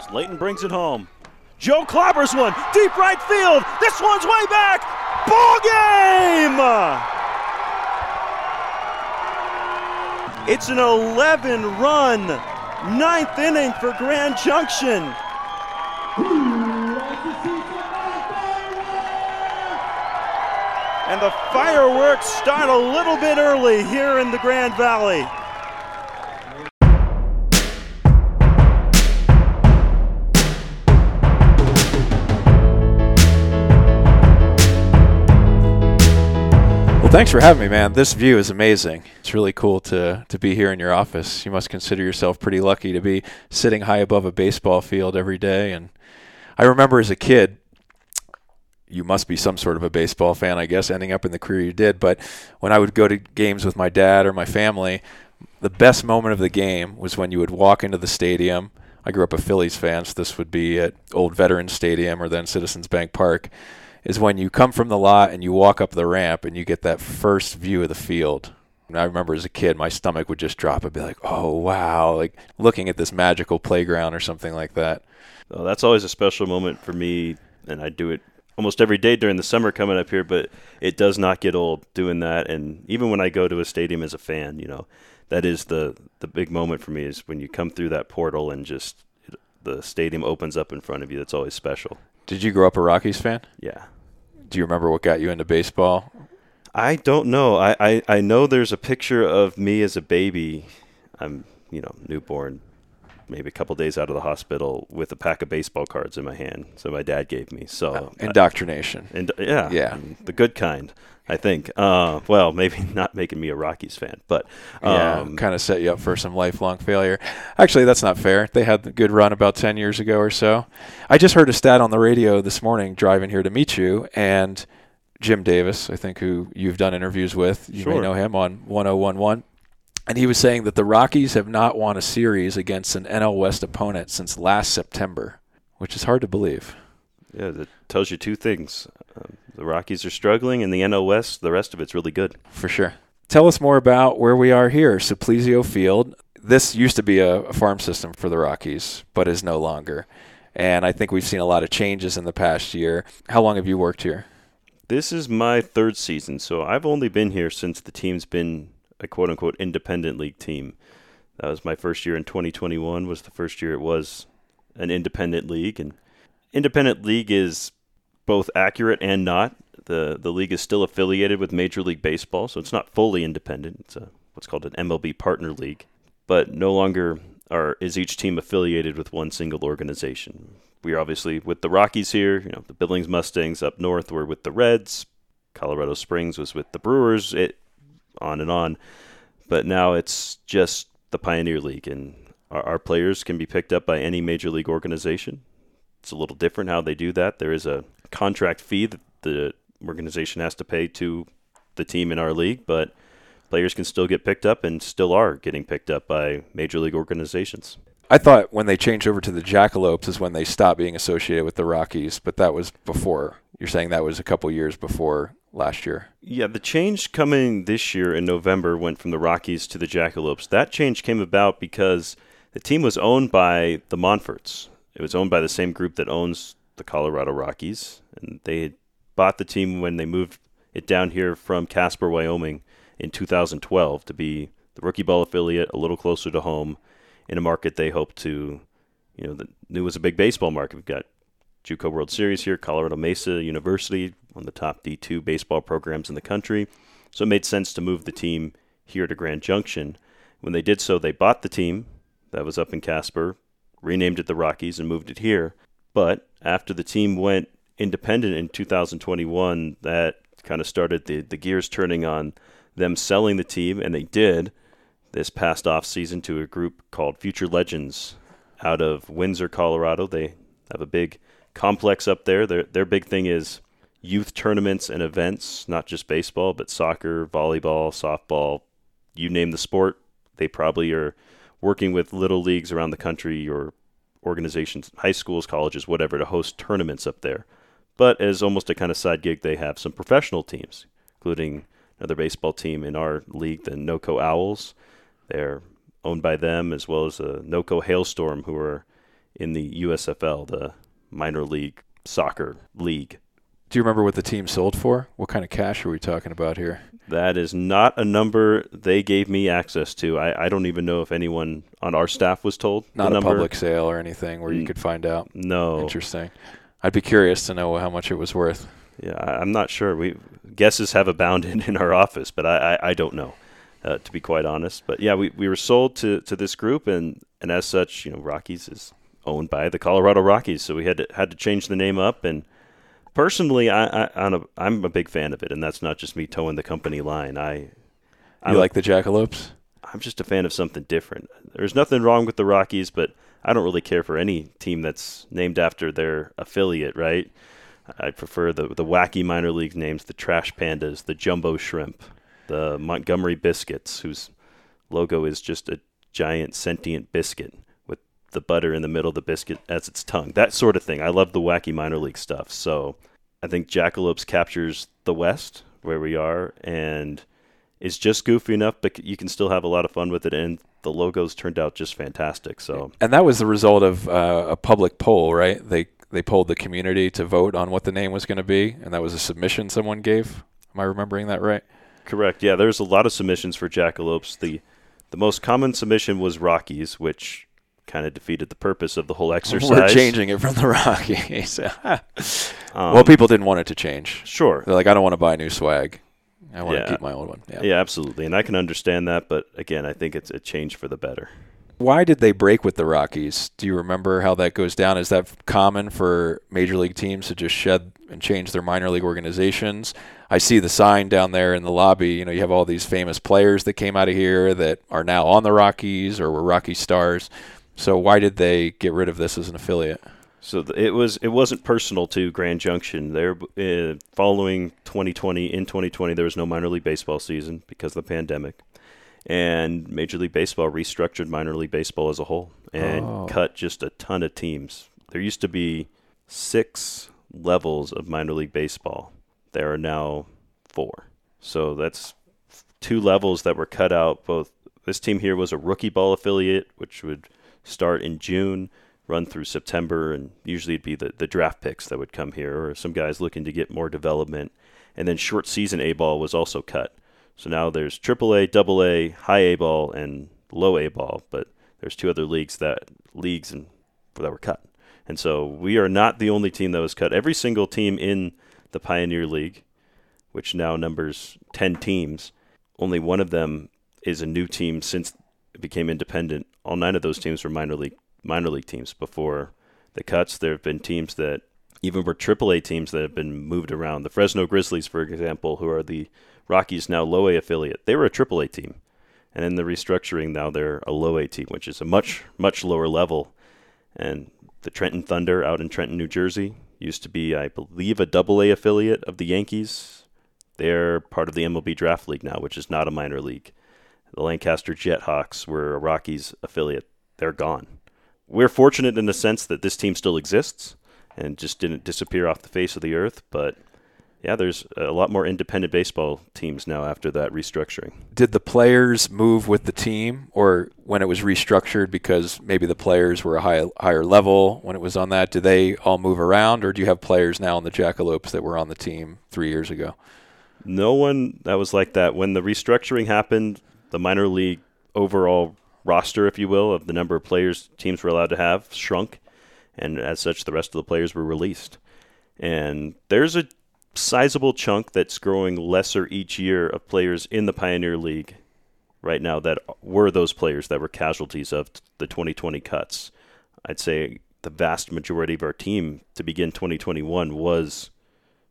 Slayton brings it home. Joe clobbers one, deep right field. This one's way back. Ball game! It's an 11 run ninth inning for Grand Junction. And the fireworks start a little bit early here in the Grand Valley. Thanks for having me, man. This view is amazing. It's really cool to to be here in your office. You must consider yourself pretty lucky to be sitting high above a baseball field every day. And I remember as a kid, you must be some sort of a baseball fan, I guess, ending up in the career you did. But when I would go to games with my dad or my family, the best moment of the game was when you would walk into the stadium. I grew up a Phillies fan, so this would be at Old Veterans Stadium or then Citizens Bank Park is when you come from the lot and you walk up the ramp and you get that first view of the field. And I remember as a kid, my stomach would just drop. I'd be like, "Oh wow!" Like looking at this magical playground or something like that. Well, that's always a special moment for me, and I do it almost every day during the summer coming up here. But it does not get old doing that, and even when I go to a stadium as a fan, you know, that is the the big moment for me is when you come through that portal and just the stadium opens up in front of you. That's always special. Did you grow up a Rockies fan? Yeah. Do you remember what got you into baseball? I don't know. I, I, I know there's a picture of me as a baby. I'm, you know, newborn, maybe a couple days out of the hospital with a pack of baseball cards in my hand. So my dad gave me. So oh, indoctrination. and yeah, yeah, the good kind. I think. Uh, well, maybe not making me a Rockies fan, but um, yeah, kind of set you up for some lifelong failure. Actually, that's not fair. They had a good run about ten years ago or so. I just heard a stat on the radio this morning driving here to meet you, and Jim Davis, I think, who you've done interviews with, you sure. may know him on 1011. And he was saying that the Rockies have not won a series against an NL West opponent since last September, which is hard to believe. Yeah, that tells you two things. Um, the Rockies are struggling, and the NL West, the rest of it's really good. For sure. Tell us more about where we are here, Suplizio Field. This used to be a, a farm system for the Rockies, but is no longer. And I think we've seen a lot of changes in the past year. How long have you worked here? This is my third season, so I've only been here since the team's been a quote unquote independent league team. That was my first year in 2021 was the first year it was an independent league and independent league is both accurate and not. The the league is still affiliated with Major League Baseball, so it's not fully independent. It's a, what's called an MLB partner league, but no longer are is each team affiliated with one single organization. We are obviously with the Rockies here, you know, the Billings Mustangs up north were with the Reds, Colorado Springs was with the Brewers, it on and on. But now it's just the Pioneer League and our, our players can be picked up by any major league organization. It's a little different how they do that. There is a contract fee that the organization has to pay to the team in our league, but players can still get picked up and still are getting picked up by major league organizations. I thought when they changed over to the Jackalopes is when they stopped being associated with the Rockies, but that was before. You're saying that was a couple years before last year. Yeah, the change coming this year in November went from the Rockies to the Jackalopes. That change came about because the team was owned by the Monforts. It was owned by the same group that owns the Colorado Rockies, and they had bought the team when they moved it down here from Casper, Wyoming in 2012 to be the rookie ball affiliate, a little closer to home in a market they hoped to, you know, that knew was a big baseball market. We've got JUCO World Series here, Colorado Mesa University, one of the top D2 baseball programs in the country. So it made sense to move the team here to Grand Junction. When they did so, they bought the team that was up in Casper, renamed it the Rockies, and moved it here. But after the team went independent in 2021, that kind of started the, the gears turning on them selling the team, and they did this past off season to a group called Future Legends out of Windsor, Colorado. They have a big complex up there. Their their big thing is youth tournaments and events, not just baseball, but soccer, volleyball, softball, you name the sport. They probably are working with little leagues around the country or organizations, high schools, colleges, whatever, to host tournaments up there. But as almost a kind of side gig, they have some professional teams, including another baseball team in our league, the NOCO Owls. They're owned by them, as well as the NOCO Hailstorm, who are in the USFL, the minor league soccer league. Do you remember what the team sold for? What kind of cash are we talking about here? That is not a number they gave me access to. I, I don't even know if anyone on our staff was told. Not a public sale or anything where you could find out. No. Interesting. I'd be curious to know how much it was worth. Yeah, I, I'm not sure. We guesses have abounded in our office, but I, I, I don't know, uh, to be quite honest. But yeah, we, we were sold to, to this group, and, and as such, you know, Rockies is owned by the Colorado Rockies, so we had to had to change the name up. And personally, I, I I'm, a, I'm a big fan of it, and that's not just me toeing the company line. I I'm, like the Jackalopes? I'm just a fan of something different. There's nothing wrong with the Rockies, but I don't really care for any team that's named after their affiliate, right? I prefer the the wacky minor league names, the Trash Pandas, the Jumbo Shrimp, the Montgomery Biscuits, whose logo is just a giant sentient biscuit the butter in the middle of the biscuit as its tongue. That sort of thing. I love the wacky minor league stuff. So I think Jackalopes captures the West where we are and is just goofy enough, but you can still have a lot of fun with it. And the logos turned out just fantastic. So And that was the result of uh, a public poll, right? They they polled the community to vote on what the name was going to be, and that was a submission someone gave. Am I remembering that right? correct. Yeah, there's a lot of submissions for Jackalopes. The the most common submission was Rockies, which kind of defeated the purpose of the whole exercise. We're changing it from the Rockies. Um, well, people didn't want it to change. sure. They're like, I don't want to buy new swag. I want Yeah. to keep my old one. Yeah. Yeah, absolutely, and I can understand that. But again, I think it's a change for the better. Why did they break with the Rockies? Do you remember how that goes down? Is that common for major league teams to just shed and change their minor league organizations? I see the sign down there in the lobby. You know, you have all these famous players that came out of here that are now on the Rockies or were Rocky stars. So why did they get rid of this as an affiliate? So it was it wasn't personal to Grand Junction. There, uh, following 2020, in 2020, there was no minor league baseball season because of the pandemic, and Major League Baseball restructured minor league baseball as a whole and Oh. cut just a ton of teams. There used to be six levels of minor league baseball. There are now four. So that's two levels that were cut out. Both this team here was a rookie ball affiliate, which would start in June run through September, and usually it'd be the, the draft picks that would come here, or some guys looking to get more development. And then short season A ball was also cut. So now there's AAA, AA, high A ball, and low A ball, but there's two other leagues that leagues and that were cut. And so we are not the only team that was cut. Every single team in the Pioneer League, which now numbers 10 teams, only one of them is a new team since it became independent. All nine of those teams were minor league minor league teams before the cuts. There have been teams that even were AAA teams that have been moved around. The Fresno Grizzlies, for example, who are the Rockies now low A affiliate, they were a AAA team, and in the restructuring now they're a low A team, which is a much much lower level. And the Trenton Thunder out in Trenton, New Jersey, used to be, I believe, a double A affiliate of the Yankees. They're part of the MLB Draft League now, which is not a minor league. The Lancaster Jethawks were a Rockies affiliate. They're gone. We're fortunate in the sense that this team still exists and just didn't disappear off the face of the earth. But yeah, there's a lot more independent baseball teams now after that restructuring. Did the players move with the team, or when it was restructured because maybe the players were a high, higher level when it was on that? Do they all move around, or do you have players now in the Jackalopes that were on the team three years ago? No one that was like that. When the restructuring happened, the minor league overall roster, if you will, of the number of players teams were allowed to have shrunk, and as such, the rest of the players were released. And there's a sizable chunk that's growing lesser each year of players in the Pioneer League right now that were those players that were casualties of the 2020 cuts. I'd say the vast majority of our team to begin 2021 was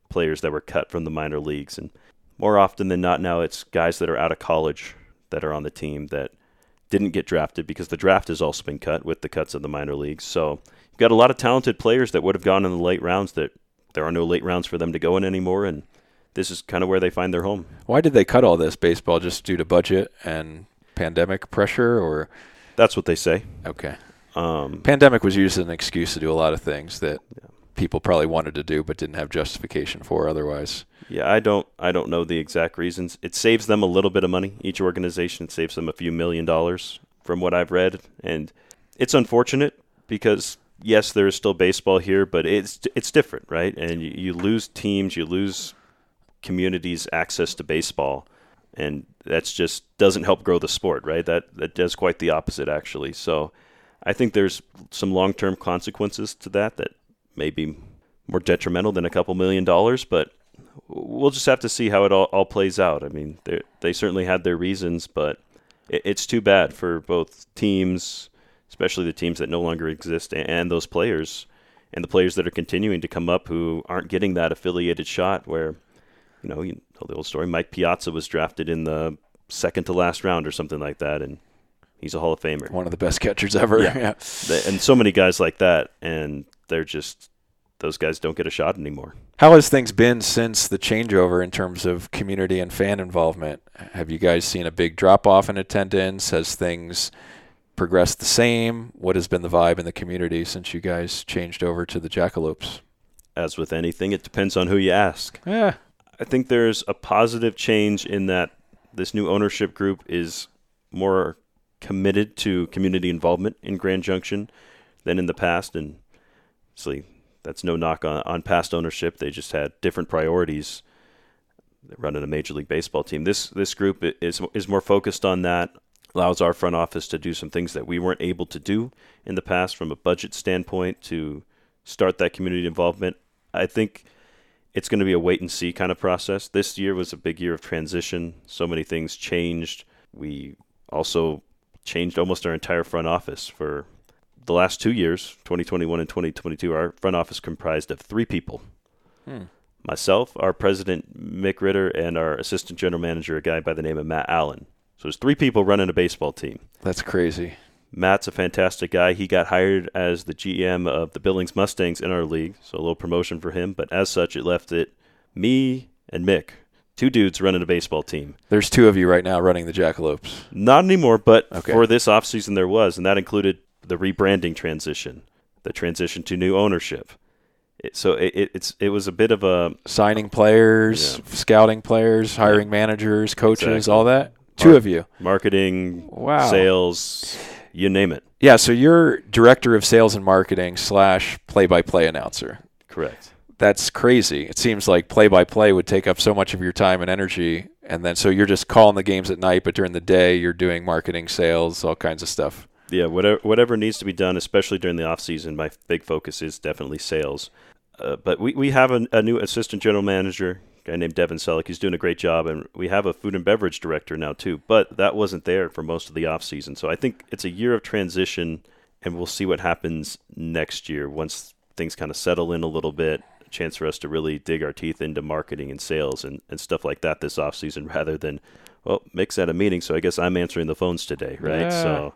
players that were cut from the minor leagues and more often than not now it's guys that are out of college that are on the team that didn't get drafted because the draft has also been cut with the cuts of the minor leagues. So you've got a lot of talented players that would have gone in the late rounds that there are no late rounds for them to go in anymore and this is kind of where they find their home. Why did they cut all this baseball just due to budget and pandemic pressure, or That's what they say. okay? Um, Pandemic was used as an excuse to do a lot of things that people probably wanted to do but didn't have justification for otherwise. Yeah, I don't I don't know the exact reasons. It saves them a little bit of money. Each organization saves them a few million dollars from what I've read and it's unfortunate because yes, there is still baseball here, but it's it's different, right? And you, you lose teams, you lose communities access to baseball, and that's just doesn't help grow the sport, right? That that does quite the opposite, actually. So, I think there's some long-term consequences to that that may be more detrimental than a couple million dollars, but we'll just have to see how it all, all plays out. I mean, they certainly had their reasons, but it, it's too bad for both teams, especially the teams that no longer exist, and those players, and the players that are continuing to come up who aren't getting that affiliated shot. Where, you know, you know the old story: Mike Piazza was drafted in the second to last round or something like that, and he's a Hall of Famer, one of the best catchers ever. Yeah, yeah. and so many guys like that, and they're just those guys don't get a shot anymore. How has things been since the changeover in terms of community and fan involvement? Have you guys seen a big drop off in attendance? Has things progressed the same? What has been the vibe in the community since you guys changed over to the Jackalopes? As with anything, it depends on who you ask. Yeah. I think there's a positive change in that this new ownership group is more committed to community involvement in Grand Junction than in the past. And obviously, that's no knock on, on past ownership. They just had different priorities. Running a major league baseball team. This this group is is more focused on that. Allows our front office to do some things that we weren't able to do in the past from a budget standpoint to start that community involvement. I think it's going to be a wait and see kind of process. This year was a big year of transition. So many things changed. We also changed almost our entire front office for the last two years, 2021 and 2022, our front office comprised of three people. Hmm. Myself, our president, Mick Ritter, and our assistant general manager, a guy by the name of Matt Allen. So there's three people running a baseball team. That's crazy. Matt's a fantastic guy. He got hired as the GM of the Billings Mustangs in our league, so a little promotion for him. But as such, it left it me and Mick, two dudes running a baseball team. There's two of you right now running the Jackalopes. Not anymore, but okay. for this offseason there was, and that included the rebranding transition, the transition to new ownership. It, so it, it, it's it was a bit of a signing players, yeah. scouting players, hiring yeah. managers, coaches, exactly. all that. Two Mar- of you. Marketing, wow. sales, you name it. Yeah, so you're director of sales and marketing slash play-by-play announcer. Correct. That's crazy. It seems like play-by-play would take up so much of your time and energy, and then so you're just calling the games at night, but during the day you're doing marketing, sales, all kinds of stuff yeah, whatever whatever needs to be done, especially during the off season. My big focus is definitely sales. Uh, but we, we have a, a, new assistant general manager, guy named Devin Selleck. He's doing a great job, and we have a food and beverage director now too. But that wasn't there for most of the off season, so I think it's a year of transition, and we'll see what happens next year once things kind of settle in a little bit. A chance for us to really dig our teeth into marketing and sales and, and stuff like that this off season, rather than well, Mick's at a meeting, so I guess I'm answering the phones today, right? Yeah. So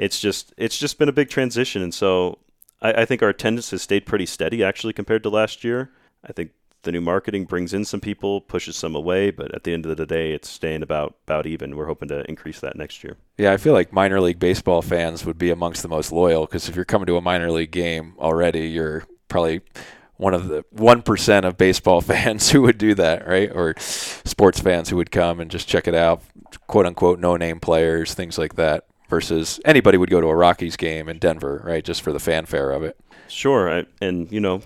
it's just it's just been a big transition, and so I, I think our attendance has stayed pretty steady actually compared to last year. I think the new marketing brings in some people, pushes some away, but at the end of the day, it's staying about about even. We're hoping to increase that next year. Yeah, I feel like minor league baseball fans would be amongst the most loyal because if you're coming to a minor league game already, you're probably one of the one percent of baseball fans who would do that, right? Or sports fans who would come and just check it out, quote unquote, no name players, things like that versus anybody would go to a Rockies game in Denver, right? Just for the fanfare of it. Sure, I, and you know,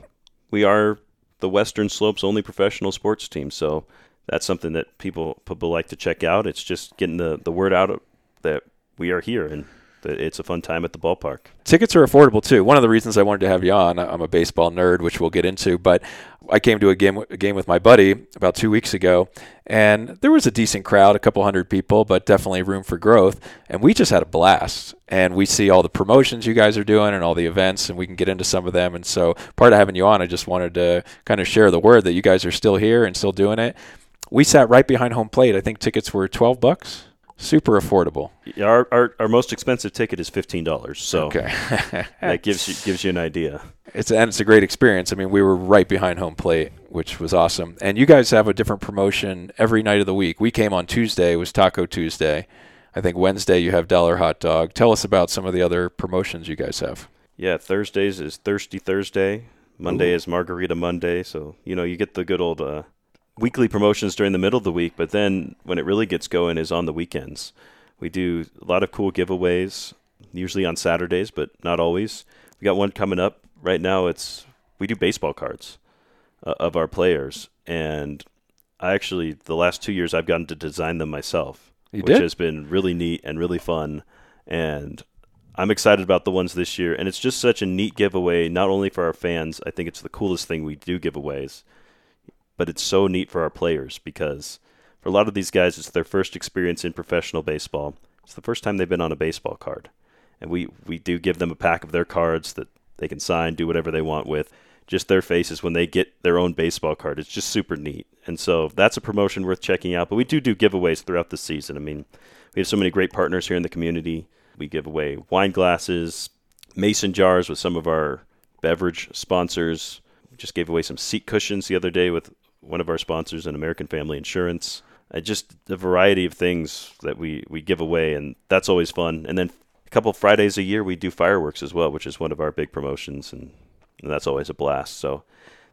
we are the Western Slopes only professional sports team, so that's something that people people like to check out. It's just getting the the word out that we are here and it's a fun time at the ballpark. Tickets are affordable too. One of the reasons I wanted to have you on, I'm a baseball nerd, which we'll get into, but I came to a game a game with my buddy about two weeks ago, and there was a decent crowd, a couple hundred people, but definitely room for growth. And we just had a blast. And we see all the promotions you guys are doing and all the events, and we can get into some of them. And so, part of having you on, I just wanted to kind of share the word that you guys are still here and still doing it. We sat right behind home plate. I think tickets were 12 bucks super affordable. Our, our, our most expensive ticket is fifteen dollars. So okay. that gives you gives you an idea. It's and it's a great experience. I mean, we were right behind home plate, which was awesome. And you guys have a different promotion every night of the week. We came on Tuesday, it was Taco Tuesday. I think Wednesday you have Dollar Hot Dog. Tell us about some of the other promotions you guys have. Yeah, Thursdays is Thirsty Thursday. Monday Ooh. is Margarita Monday. So you know you get the good old uh, weekly promotions during the middle of the week, but then when it really gets going is on the weekends. We do a lot of cool giveaways, usually on Saturdays, but not always. We got one coming up right now. It's we do baseball cards uh, of our players, and I actually the last two years I've gotten to design them myself, You which did? has been really neat and really fun. And I'm excited about the ones this year, and it's just such a neat giveaway. Not only for our fans, I think it's the coolest thing we do giveaways, but it's so neat for our players because for a lot of these guys, it's their first experience in professional baseball. It's the first time they've been on a baseball card, and we we do give them a pack of their cards that they can sign, do whatever they want with. Just their faces when they get their own baseball card. It's just super neat, and so that's a promotion worth checking out. But we do do giveaways throughout the season. I mean, we have so many great partners here in the community. We give away wine glasses, mason jars with some of our beverage sponsors. Just gave away some seat cushions the other day with one of our sponsors, and American Family Insurance. Uh, just a variety of things that we, we give away, and that's always fun. And then a couple Fridays a year, we do fireworks as well, which is one of our big promotions, and, and that's always a blast. So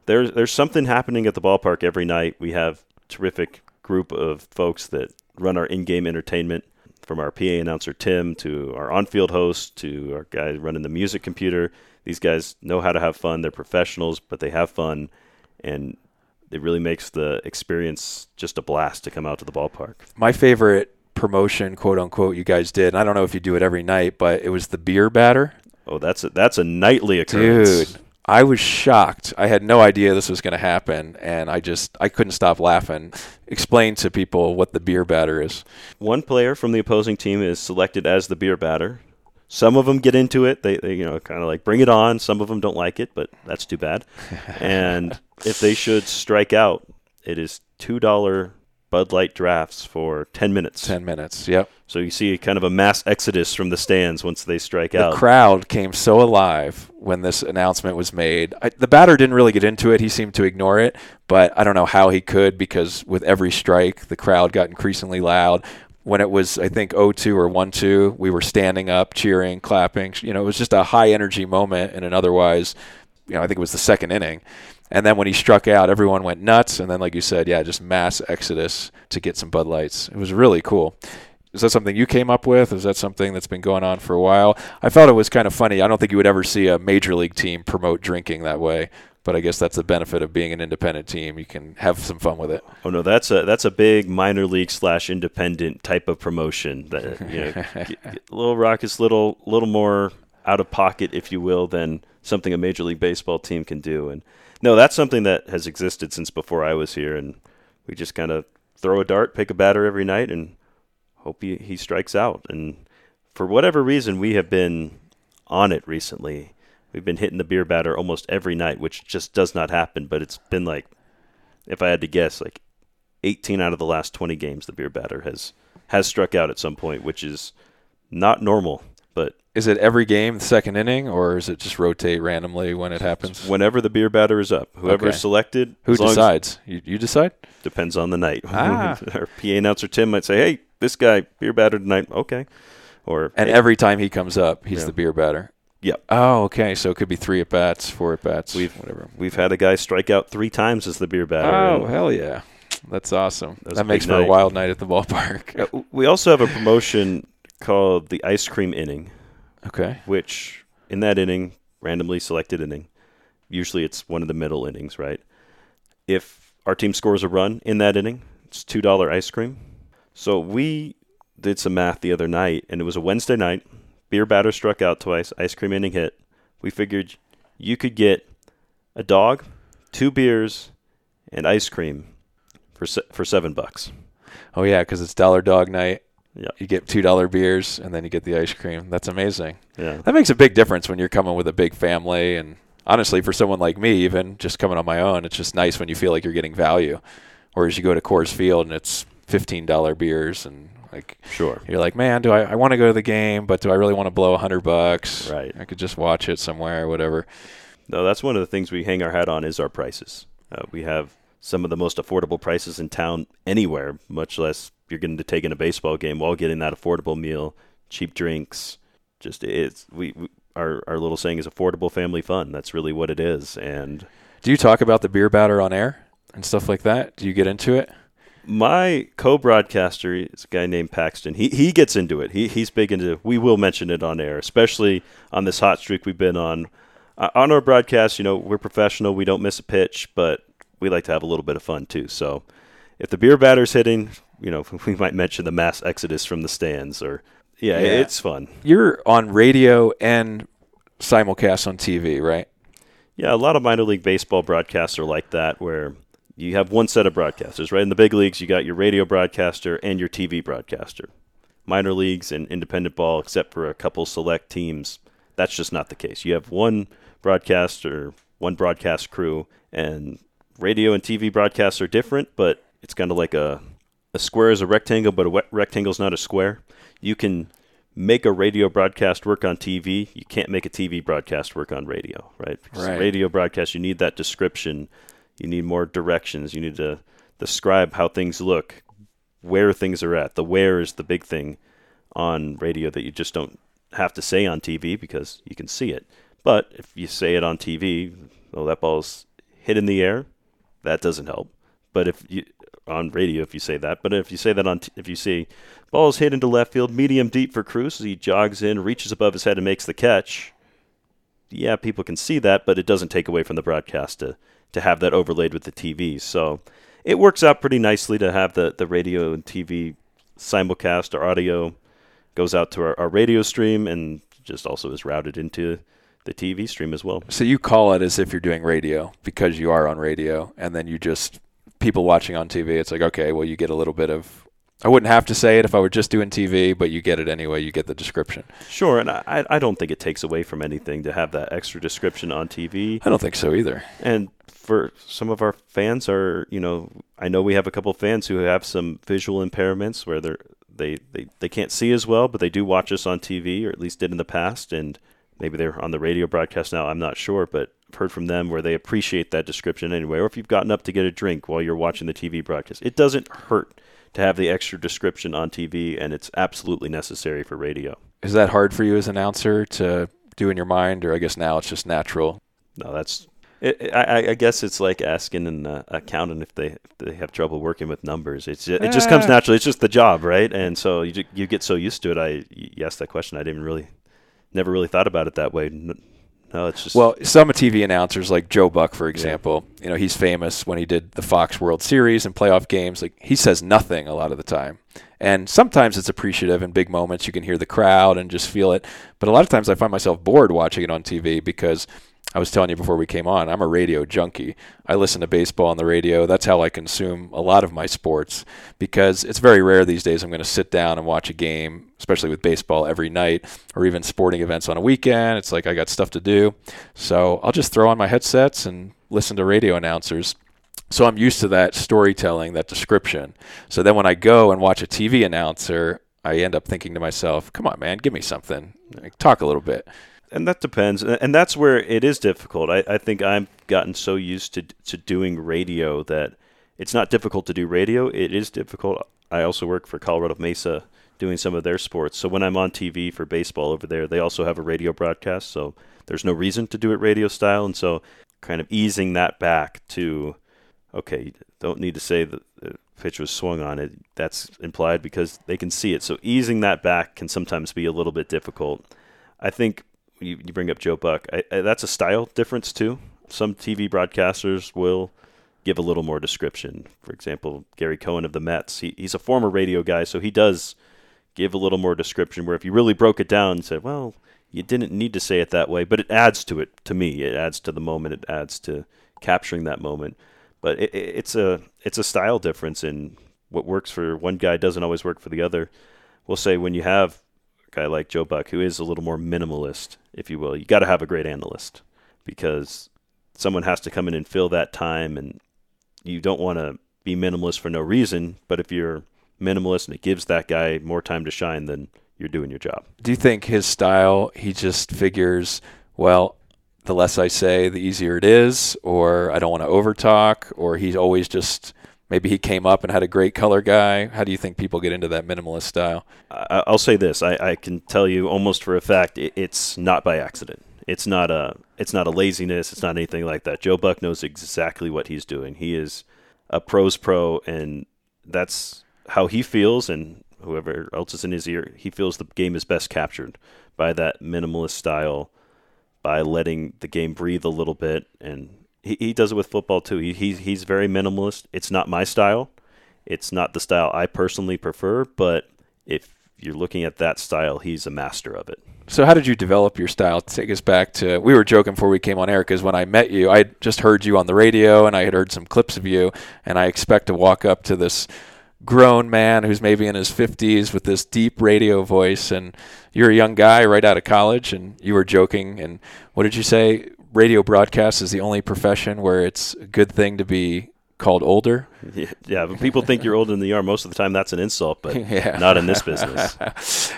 there's there's something happening at the ballpark every night. We have terrific group of folks that run our in-game entertainment, from our PA announcer Tim to our on-field host to our guy running the music computer. These guys know how to have fun. They're professionals, but they have fun, and it really makes the experience just a blast to come out to the ballpark. My favorite promotion, quote unquote, you guys did. And I don't know if you do it every night, but it was the beer batter. Oh, that's a, that's a nightly occurrence. Dude, I was shocked. I had no idea this was going to happen, and I just I couldn't stop laughing. Explain to people what the beer batter is. One player from the opposing team is selected as the beer batter. Some of them get into it. They, they you know, kind of like bring it on. Some of them don't like it, but that's too bad. and if they should strike out, it is two dollar Bud Light drafts for ten minutes. Ten minutes. Yep. So you see kind of a mass exodus from the stands once they strike The out. The crowd came so alive when this announcement was made. I, the batter didn't really get into it. He seemed to ignore it, but I don't know how he could because with every strike, the crowd got increasingly loud. When it was, I think, 0-2 or 1-2, we were standing up, cheering, clapping. You know, it was just a high energy moment in an otherwise, you know, I think it was the second inning. And then when he struck out, everyone went nuts. And then, like you said, yeah, just mass exodus to get some Bud Lights. It was really cool. Is that something you came up with? Is that something that's been going on for a while? I felt it was kind of funny. I don't think you would ever see a major league team promote drinking that way, but I guess that's the benefit of being an independent team. You can have some fun with it. Oh no, that's a that's a big minor league slash independent type of promotion. That you know, get- get a little raucous, little little more out of pocket, if you will, than something a major league baseball team can do. And no, that's something that has existed since before I was here. And we just kind of throw a dart, pick a batter every night, and hope he, he strikes out. And for whatever reason, we have been on it recently. We've been hitting the beer batter almost every night, which just does not happen. But it's been like, if I had to guess, like 18 out of the last 20 games, the beer batter has has struck out at some point, which is not normal. But Is it every game, the second inning, or is it just rotate randomly when it happens? whenever the beer batter is up, whoever Okay. is selected, Who decides? You, you decide? depends on the night. Ah. Our PA announcer Tim might say, "Hey, this guy beer batter tonight." Okay, or And "Hey, every time he comes up, he's Yeah. the beer batter. Yep. Oh, okay. So it could be three at bats, four at bats, We've- whatever. we've had a guy strike out three times as the beer batter. Oh, hell yeah. That's awesome. That That makes for a wild night at the ballpark. Uh, we also have a promotion called the ice cream inning. okay. which in that inning, randomly selected inning, usually it's one of the middle innings, right? If our team scores a run in that inning, it's two dollar ice cream. So we did some math the other night, and it was a Wednesday night. Beer batter struck out twice. Ice cream inning hit. We figured you could get a dog, two beers, and ice cream for se- for seven bucks. Oh, yeah, because it's Dollar Dog Night. Yeah. You get $2 beers, and then you get the ice cream. That's amazing. Yeah. That makes a big difference when you're coming with a big family. And honestly, for someone like me, even just coming on my own, it's just nice when you feel like you're getting value. Whereas you go to Coors Field and it's $15 beers and like Sure. you're like, man, do I, I want to go to the game, but do I really want to blow a hundred bucks? Right. I could just watch it somewhere or whatever. No, that's one of the things we hang our hat on is our prices. Uh, we have some of the most affordable prices in town anywhere, much less you're getting to take in a baseball game while getting that affordable meal, cheap drinks. Just it's we, we our our little saying is affordable family fun. That's really what it is. And Do you talk about the beer batter on air and stuff like that? Do you get into it? My co-broadcaster is a guy named Paxton. He he gets into it. He he's big into. We will mention it on air, especially on this hot streak we've been on. Uh, on our broadcast, you know, we're professional. We don't miss a pitch, but we like to have a little bit of fun too. So, if the beer batter's hitting, you know, we might mention the mass exodus from the stands, or yeah, Yeah. it's fun. You're on radio and simulcast on TV, right? Yeah, a lot of minor league baseball broadcasts are like that, where you have one set of broadcasters, right? In the big leagues, you got your radio broadcaster and your TV broadcaster. Minor leagues and independent ball, except for a couple select teams, that's just not the case. You have one broadcaster, one broadcast crew, and radio and TV broadcasts are different, but it's kind of like a a square is a rectangle, but a rectangle is not a square. You can make a radio broadcast work on TV. You can't make a TV broadcast work on radio, right? Because Right. radio broadcast, you need that description. You need more directions. You need to describe how things look, where things are at. The where is the big thing on radio that you just don't have to say on TV because you can see it. But if you say it on TV, well, oh, that ball's hit in the air. That doesn't help. But if you on radio, if you say that, but if you say that on, t- if you see ball's hit into left field, medium deep for Cruz, he jogs in, reaches above his head, and makes the catch. Yeah, people can see that, but it doesn't take away from the broadcast to to have that overlaid with the TV. So it works out pretty nicely to have the the radio and TV simulcast. or audio goes out to our, our radio stream and just also is routed into the TV stream as well. So you call it as if you're doing radio because you are on radio, and then you just people watching on TV. It's like okay, well, you get a little bit of. I wouldn't have to say it if I were just doing TV, but you get it anyway. You get the description. Sure, and I, I don't think it takes away from anything to have that extra description on TV. I don't think so either. And for some of our fans are, you know, I know we have a couple fans who have some visual impairments where they're they, they, they can't see as well, but they do watch us on TV, or at least did in the past, and maybe they're on the radio broadcast now. I'm not sure, but I've heard from them where they appreciate that description anyway. Or if you've gotten up to get a drink while you're watching the TV broadcast, it doesn't hurt to have the extra description on TV, and it's absolutely necessary for radio. Is that hard for you as an announcer to do in your mind, or I guess now it's just natural? No, that's. It, I, I guess it's like asking an uh, accountant if they if they have trouble working with numbers. It's ju- it just comes Ah. naturally. It's just the job, right? And so you you get so used to it. I you asked that question. I didn't really, never really thought about it that way. No, it's just Well, some TV announcers like Joe Buck, for example, you know, he's famous when he did the Fox World Series and playoff games. Like he says nothing a lot of the time. And sometimes it's appreciative in big moments. You can hear the crowd and just feel it. But a lot of times I find myself bored watching it on TV because I was telling you before we came on, I'm a radio junkie. I listen to baseball on the radio. That's how I consume a lot of my sports because it's very rare these days I'm going to sit down and watch a game, especially with baseball every night or even sporting events on a weekend. It's like I got stuff to do. So I'll just throw on my headsets and listen to radio announcers. So I'm used to that storytelling, that description. So then when I go and watch a TV announcer, I end up thinking to myself, come on, man, give me something. Like, talk a little bit. And that depends, and that's where it is difficult. I, I think I've gotten so used to to doing radio that it's not difficult to do radio. It is difficult. I also work for Colorado Mesa doing some of their sports. So when I'm on TV for baseball over there, they also have a radio broadcast. So there's no reason to do it radio style, and so kind of easing that back to okay, don't need to say that the pitch was swung on it. That's implied because they can see it. So easing that back can sometimes be a little bit difficult. I think you, you bring up Joe Buck. I, I, that's a style difference too. Some TV broadcasters will give a little more description. For example, Gary Cohen of the Mets. He, he's a former radio guy, so he does give a little more description. Where if you really broke it down and said, "Well, you didn't need to say it that way," but it adds to it. To me, it adds to the moment. It adds to capturing that moment. But it, it, it's a it's a style difference, and what works for one guy doesn't always work for the other. We'll say when you have guy like Joe Buck, who is a little more minimalist, if you will, you got to have a great analyst because someone has to come in and fill that time, and you don't want to be minimalist for no reason. But if you're minimalist and it gives that guy more time to shine, then you're doing your job. Do you think his style, he just figures, well, the less I say, the easier it is, or I don't want to overtalk, or he's always just maybe he came up and had a great color guy? How do you think people get into that minimalist style? I'll say this: I, I can tell you almost for a fact, it, it's not by accident. It's not a it's not a laziness. It's not anything like that. Joe Buck knows exactly what he's doing. He is a pros pro, and that's how he feels, and whoever else is in his ear, he feels the game is best captured by that minimalist style, by letting the game breathe a little bit, and he, he does it with football too. He, he he's very minimalist. It's not my style. It's not the style I personally prefer, but if you're looking at that style, he's a master of it. So, how did you develop your style? Take us back to we were joking before we came on air because when I met you, I just heard you on the radio and I had heard some clips of you, and I expect to walk up to this grown man who's maybe in his 50s with this deep radio voice, and you're a young guy right out of college, and you were joking. And what did you say? Radio broadcast is the only profession where it's a good thing to be called older. Yeah, yeah but people think you're older than you are. Most of the time, that's an insult, but yeah. not in this business.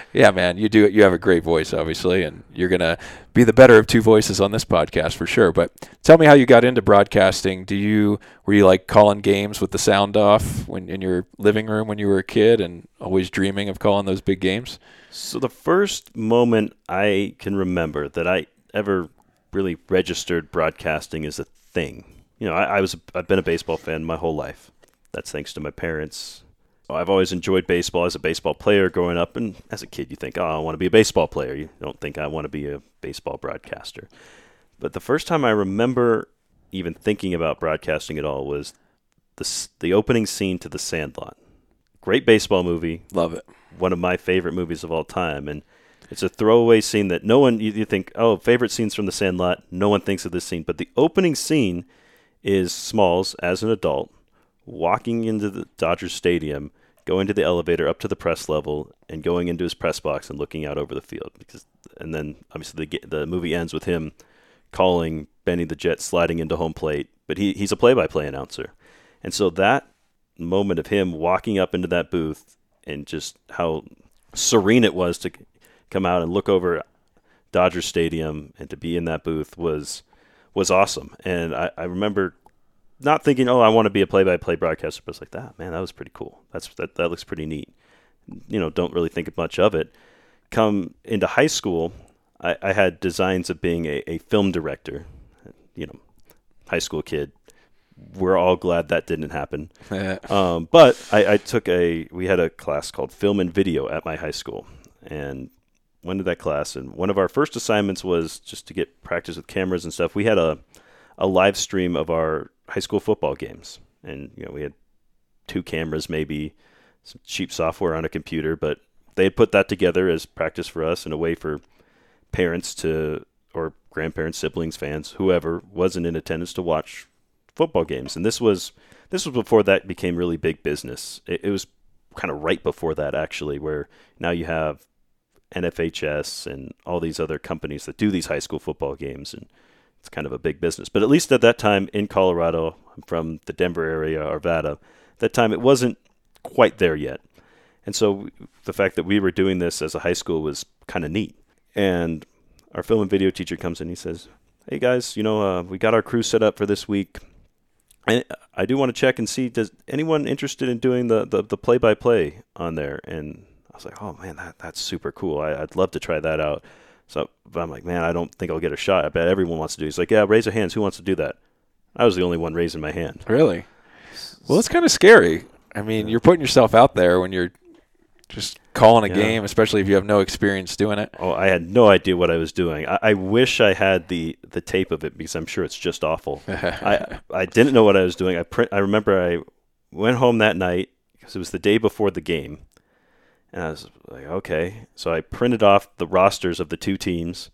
yeah, man, you do. You have a great voice, obviously, and you're gonna be the better of two voices on this podcast for sure. But tell me how you got into broadcasting. Do you were you like calling games with the sound off when in your living room when you were a kid, and always dreaming of calling those big games? So the first moment I can remember that I ever really registered broadcasting as a thing you know, I, I was I've been a baseball fan my whole life. That's thanks to my parents. I've always enjoyed baseball as a baseball player growing up, and as a kid, you think, "Oh, I want to be a baseball player." You don't think I want to be a baseball broadcaster. But the first time I remember even thinking about broadcasting at all was the the opening scene to The Sandlot. Great baseball movie. Love it. One of my favorite movies of all time, and it's a throwaway scene that no one you, you think, "Oh, favorite scenes from The Sandlot." No one thinks of this scene, but the opening scene is Smalls as an adult walking into the Dodgers Stadium, going to the elevator up to the press level, and going into his press box and looking out over the field. Because, and then obviously the the movie ends with him calling Benny the Jet sliding into home plate, but he he's a play-by-play announcer, and so that moment of him walking up into that booth and just how serene it was to come out and look over Dodger Stadium and to be in that booth was was awesome. And I, I remember not thinking, oh, I want to be a play-by-play broadcaster, but it's like that, man, that was pretty cool. That's that that looks pretty neat. You know, don't really think much of it. Come into high school, I, I had designs of being a, a film director. You know, high school kid. We're all glad that didn't happen. um, but I, I took a we had a class called film and video at my high school, and went to that class, and one of our first assignments was just to get practice with cameras and stuff. We had a a live stream of our high school football games, and you know we had two cameras, maybe some cheap software on a computer, but they had put that together as practice for us and a way for parents to or grandparents, siblings, fans, whoever wasn't in attendance to watch football games. And this was this was before that became really big business. It, it was kind of right before that actually, where now you have NFHS and all these other companies that do these high school football games, and it's kind of a big business. But at least at that time in Colorado, I'm from the Denver area, Arvada, that time it wasn't quite there yet. And so the fact that we were doing this as a high school was kind of neat. And our film and video teacher comes in, he says, "Hey guys, you know, uh, we got our crew set up for this week. I, I do want to check and see does anyone interested in doing the the, the play by play on there?" And I was like, oh man, that that's super cool. I, would love to try that out. So but I'm like, man, I don't think I'll get a shot. I bet everyone wants to do. It. He's like, yeah, raise your hands. Who wants to do that? I was the only one raising my hand. Really? Well, it's kind of scary. I mean, you're putting yourself out there when you're just calling a yeah. game, especially if you have no experience doing it. Oh, I had no idea what I was doing. I, I wish I had the, the tape of it because I'm sure it's just awful. I I didn't know what I was doing. I print. I remember I went home that night because it was the day before the game, and I was like, okay. So I printed off the rosters of the two teams,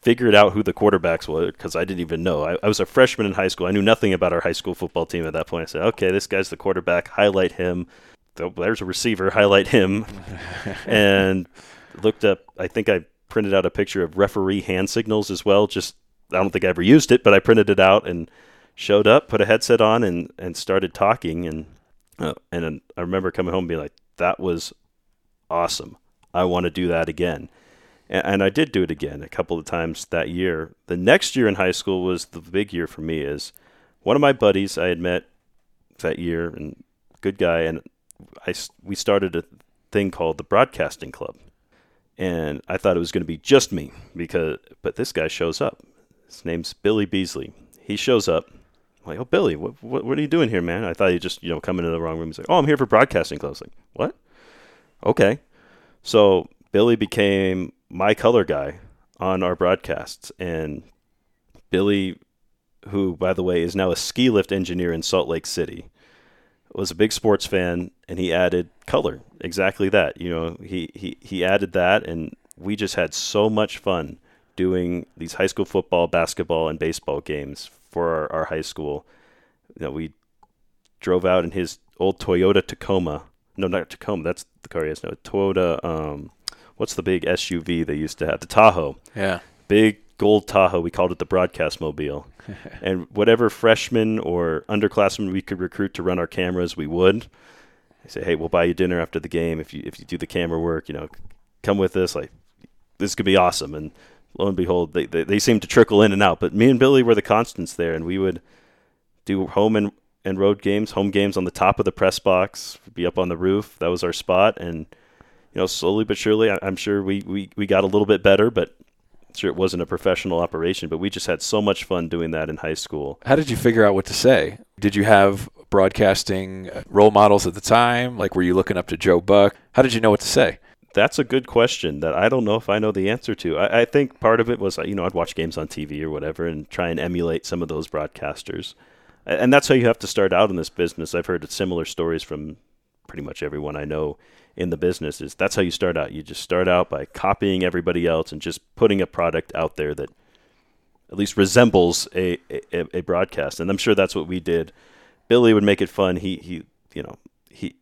figured out who the quarterbacks were because I didn't even know. I, I, was a freshman in high school. I knew nothing about our high school football team at that point. I said, okay, this guy's the quarterback. Highlight him. There's a receiver. Highlight him. and looked up. I think I printed out a picture of referee hand signals as well. Just I don't think I ever used it, but I printed it out and showed up, put a headset on, and and started talking. And uh, and I remember coming home and being like, that was awesome. I want to do that again. And, and I did do it again a couple of times that year. The next year in high school was the big year for me. Is one of my buddies I had met that year, and good guy, and I we started a thing called the Broadcasting Club, and I thought it was going to be just me because, but this guy shows up. His name's Billy Beasley. He shows up I'm like, oh, Billy, what, what, what are you doing here, man? I thought you just, you know, come into the wrong room. He's like, oh, I'm here for broadcasting club. I was like, what? Okay. So Billy became my color guy on our broadcasts. And Billy, who, by the way, is now a ski lift engineer in Salt Lake City, was a big sports fan and he added color. Exactly that. You know, he, he, he added that and we just had so much fun doing these high school football, basketball, and baseball games for our, our high school. You know, we drove out in his old Toyota Tacoma. No, not Tacoma. That's the car he has now. Toyota. Um, what's the big SUV they used to have? The Tahoe. Yeah. Big gold Tahoe. We called it the broadcast mobile. and whatever freshmen or underclassmen we could recruit to run our cameras, we would. I say, hey, we'll buy you dinner after the game if you if you do the camera work. You know, come with us. Like this could be awesome. And lo and behold, they, they, they seemed to trickle in and out. But me and Billy were the constants there, and we would do home and, and road games, home games on the top of the press box, be up on the roof. That was our spot. And, you know, slowly but surely, I, am sure we, we, we got a little bit better, but sure it wasn't a professional operation, but we just had so much fun doing that in high school. How did you figure out what to say? Did you have broadcasting uh, role models at the time? Like, were you looking up to Joe Buck? How did you know what to say? that's a good question that I don't know if I know the answer to. I, I, think part of it was, uh, you know, I'd watch games on TV or whatever and try and emulate some of those broadcasters. And that's how you have to start out in this business. I've heard similar stories from pretty much everyone I know in the business is that's how you start out. You just start out by copying everybody else and just putting a product out there that at least resembles a, a, a broadcast. And I'm sure that's what we did. Billy would make it fun. He, he, you know, he,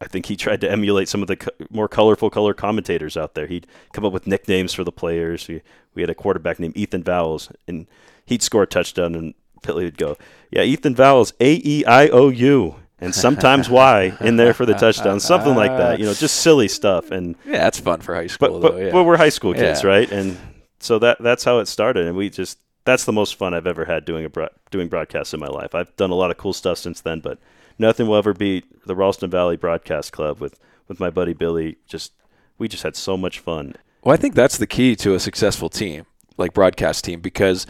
I think he tried to emulate some of the co- more colorful color commentators out there. He'd come up with nicknames for the players. We, we had a quarterback named Ethan Vowles, and he'd score a touchdown, and Billy would go, "Yeah, Ethan vowels A E I O U." And sometimes Y in there for the touchdown, something like that. You know, just silly stuff. And yeah, that's fun for high school. But though, yeah. but we're high school kids, Yeah. right? And so that that's how it started. And we just that's the most fun I've ever had doing a bro- doing broadcasts in my life. I've done a lot of cool stuff since then, but nothing will ever beat the Ralston Valley Broadcast Club with with my buddy Billy. Just we just had so much fun. Well, I think that's the key to a successful team, like broadcast team, because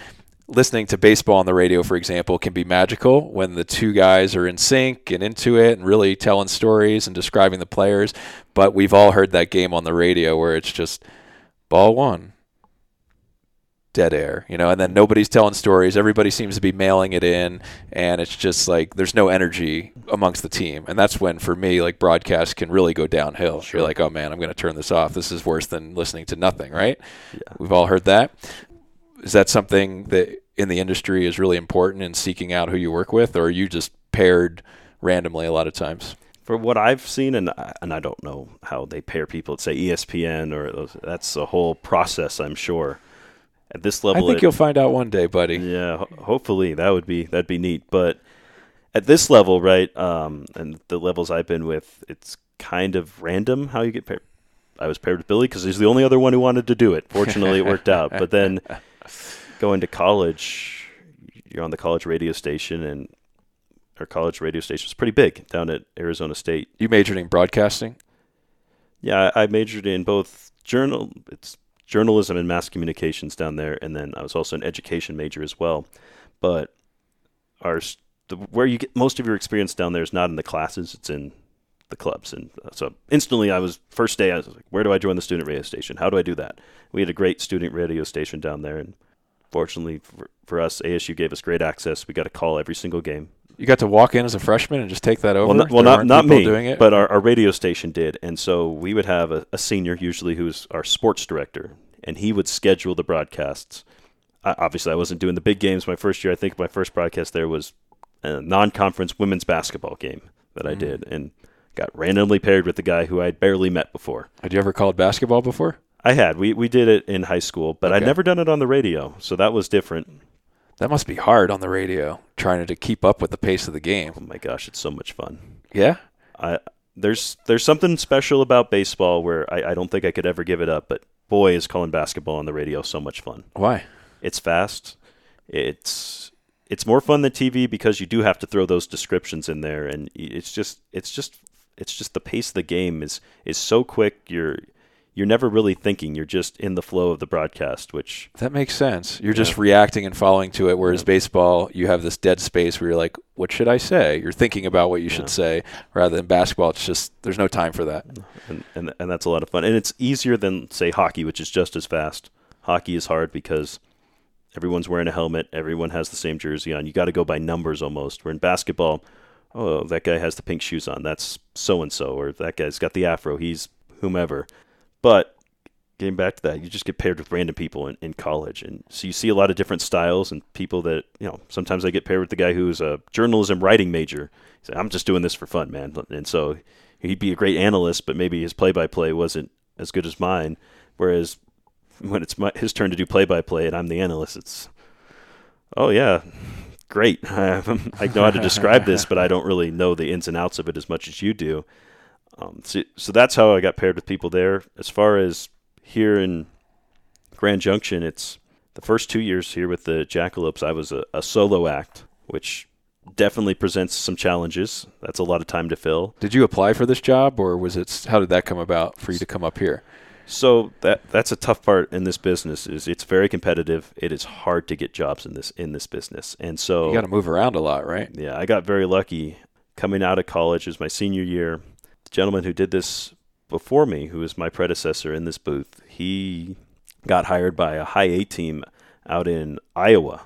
listening to baseball on the radio, for example, can be magical when the two guys are in sync and into it and really telling stories and describing the players. But we've all heard that game on the radio where it's just ball one, dead air, you know, and then nobody's telling stories. Everybody seems to be mailing it in, and it's just like there's no energy amongst the team. And that's when, for me, like broadcast can really go downhill. You're like, oh man, I'm going to turn this off. This is worse than listening to nothing, right? Yeah. We've all heard that. Is that something that in the industry is really important in seeking out who you work with, or are you just paired randomly a lot of times? For what I've seen, and I, and I don't know how they pair people at say ESPN or those, that's a whole process, I'm sure. At this level, I think it- you'll find out one day, buddy. Yeah, ho- hopefully that would be that'd be neat. But at this level, right, um, and the levels I've been with, it's kind of random how you get paired. I was paired with Billy because he's the only other one who wanted to do it. Fortunately, it worked out. But then going to college, you're on the college radio station, and our college radio station was pretty big down at Arizona State. You majored in broadcasting. Yeah, I majored in both journal, it's journalism and mass communications down there, and then I was also an education major as well. But our the, where you get most of your experience down there is not in the classes; it's in the clubs. And uh, so instantly, I was first day. I was like, "Where do I join the student radio station? How do I do that?" We had a great student radio station down there, and fortunately for, for us, ASU gave us great access. We got a call every single game. You got to walk in as a freshman and just take that over. Well, not, well, not, weren't me, doing it. but our, our radio station did. And so we would have a, a senior, usually who's our sports director, and he would schedule the broadcasts. I, obviously, I wasn't doing the big games my first year. I think my first broadcast there was a non-conference women's basketball game that I Mm. did, and got randomly paired with the guy who I'd barely met before. had you ever called basketball before? I had. We, we did it in high school, but I'd never done it on the radio, so that was different. That must be hard on the radio, trying to keep up with the pace of the game. Oh my gosh, it's so much fun. Yeah. I there's there's something special about baseball where I, I don't think I could ever give it up. But boy, is calling basketball on the radio so much fun. Why? It's fast. It's it's more fun than TV because you do have to throw those descriptions in there, and it's just it's just it's just the pace of the game is is so quick. You're you're never really thinking. You're just in the flow of the broadcast, which that makes sense. You're just reacting and following to it. Whereas yeah. baseball, you have this dead space where you're like, "What should I say?" You're thinking about what you yeah. should say. Rather than basketball, it's just there's no time for that. And, and and that's a lot of fun. And it's easier than say hockey, which is just as fast. Hockey is hard because everyone's wearing a helmet. Everyone has the same jersey on. You got to go by numbers almost. Where in basketball, oh, that guy has the pink shoes on. That's so and so, or that guy's got the afro. He's whomever but getting back to that, you just get paired with random people in, in college. And so you see a lot of different styles and people that, you know, sometimes I get paired with the guy who's a journalism writing major. He's like, I'm just doing this for fun, man. And so he'd be a great analyst, but maybe his play by play wasn't as good as mine. Whereas when it's my, his turn to do play by play and I'm the analyst, it's, oh, yeah, great. I know how to describe this, but I don't really know the ins and outs of it as much as you do. Um, so, so that's how I got paired with people there. As far as here in Grand Junction, it's the first two years here with the Jackalopes, I was a, a solo act, which definitely presents some challenges. That's a lot of time to fill. Did you apply for this job, or was it? How did that come about for you to come up here? So that that's a tough part in this business. Is it's very competitive. It is hard to get jobs in this in this business, and so you got to move around a lot, right? Yeah, I got very lucky coming out of college. Was my senior year gentleman who did this before me, who was my predecessor in this booth, he got hired by a high A team out in Iowa,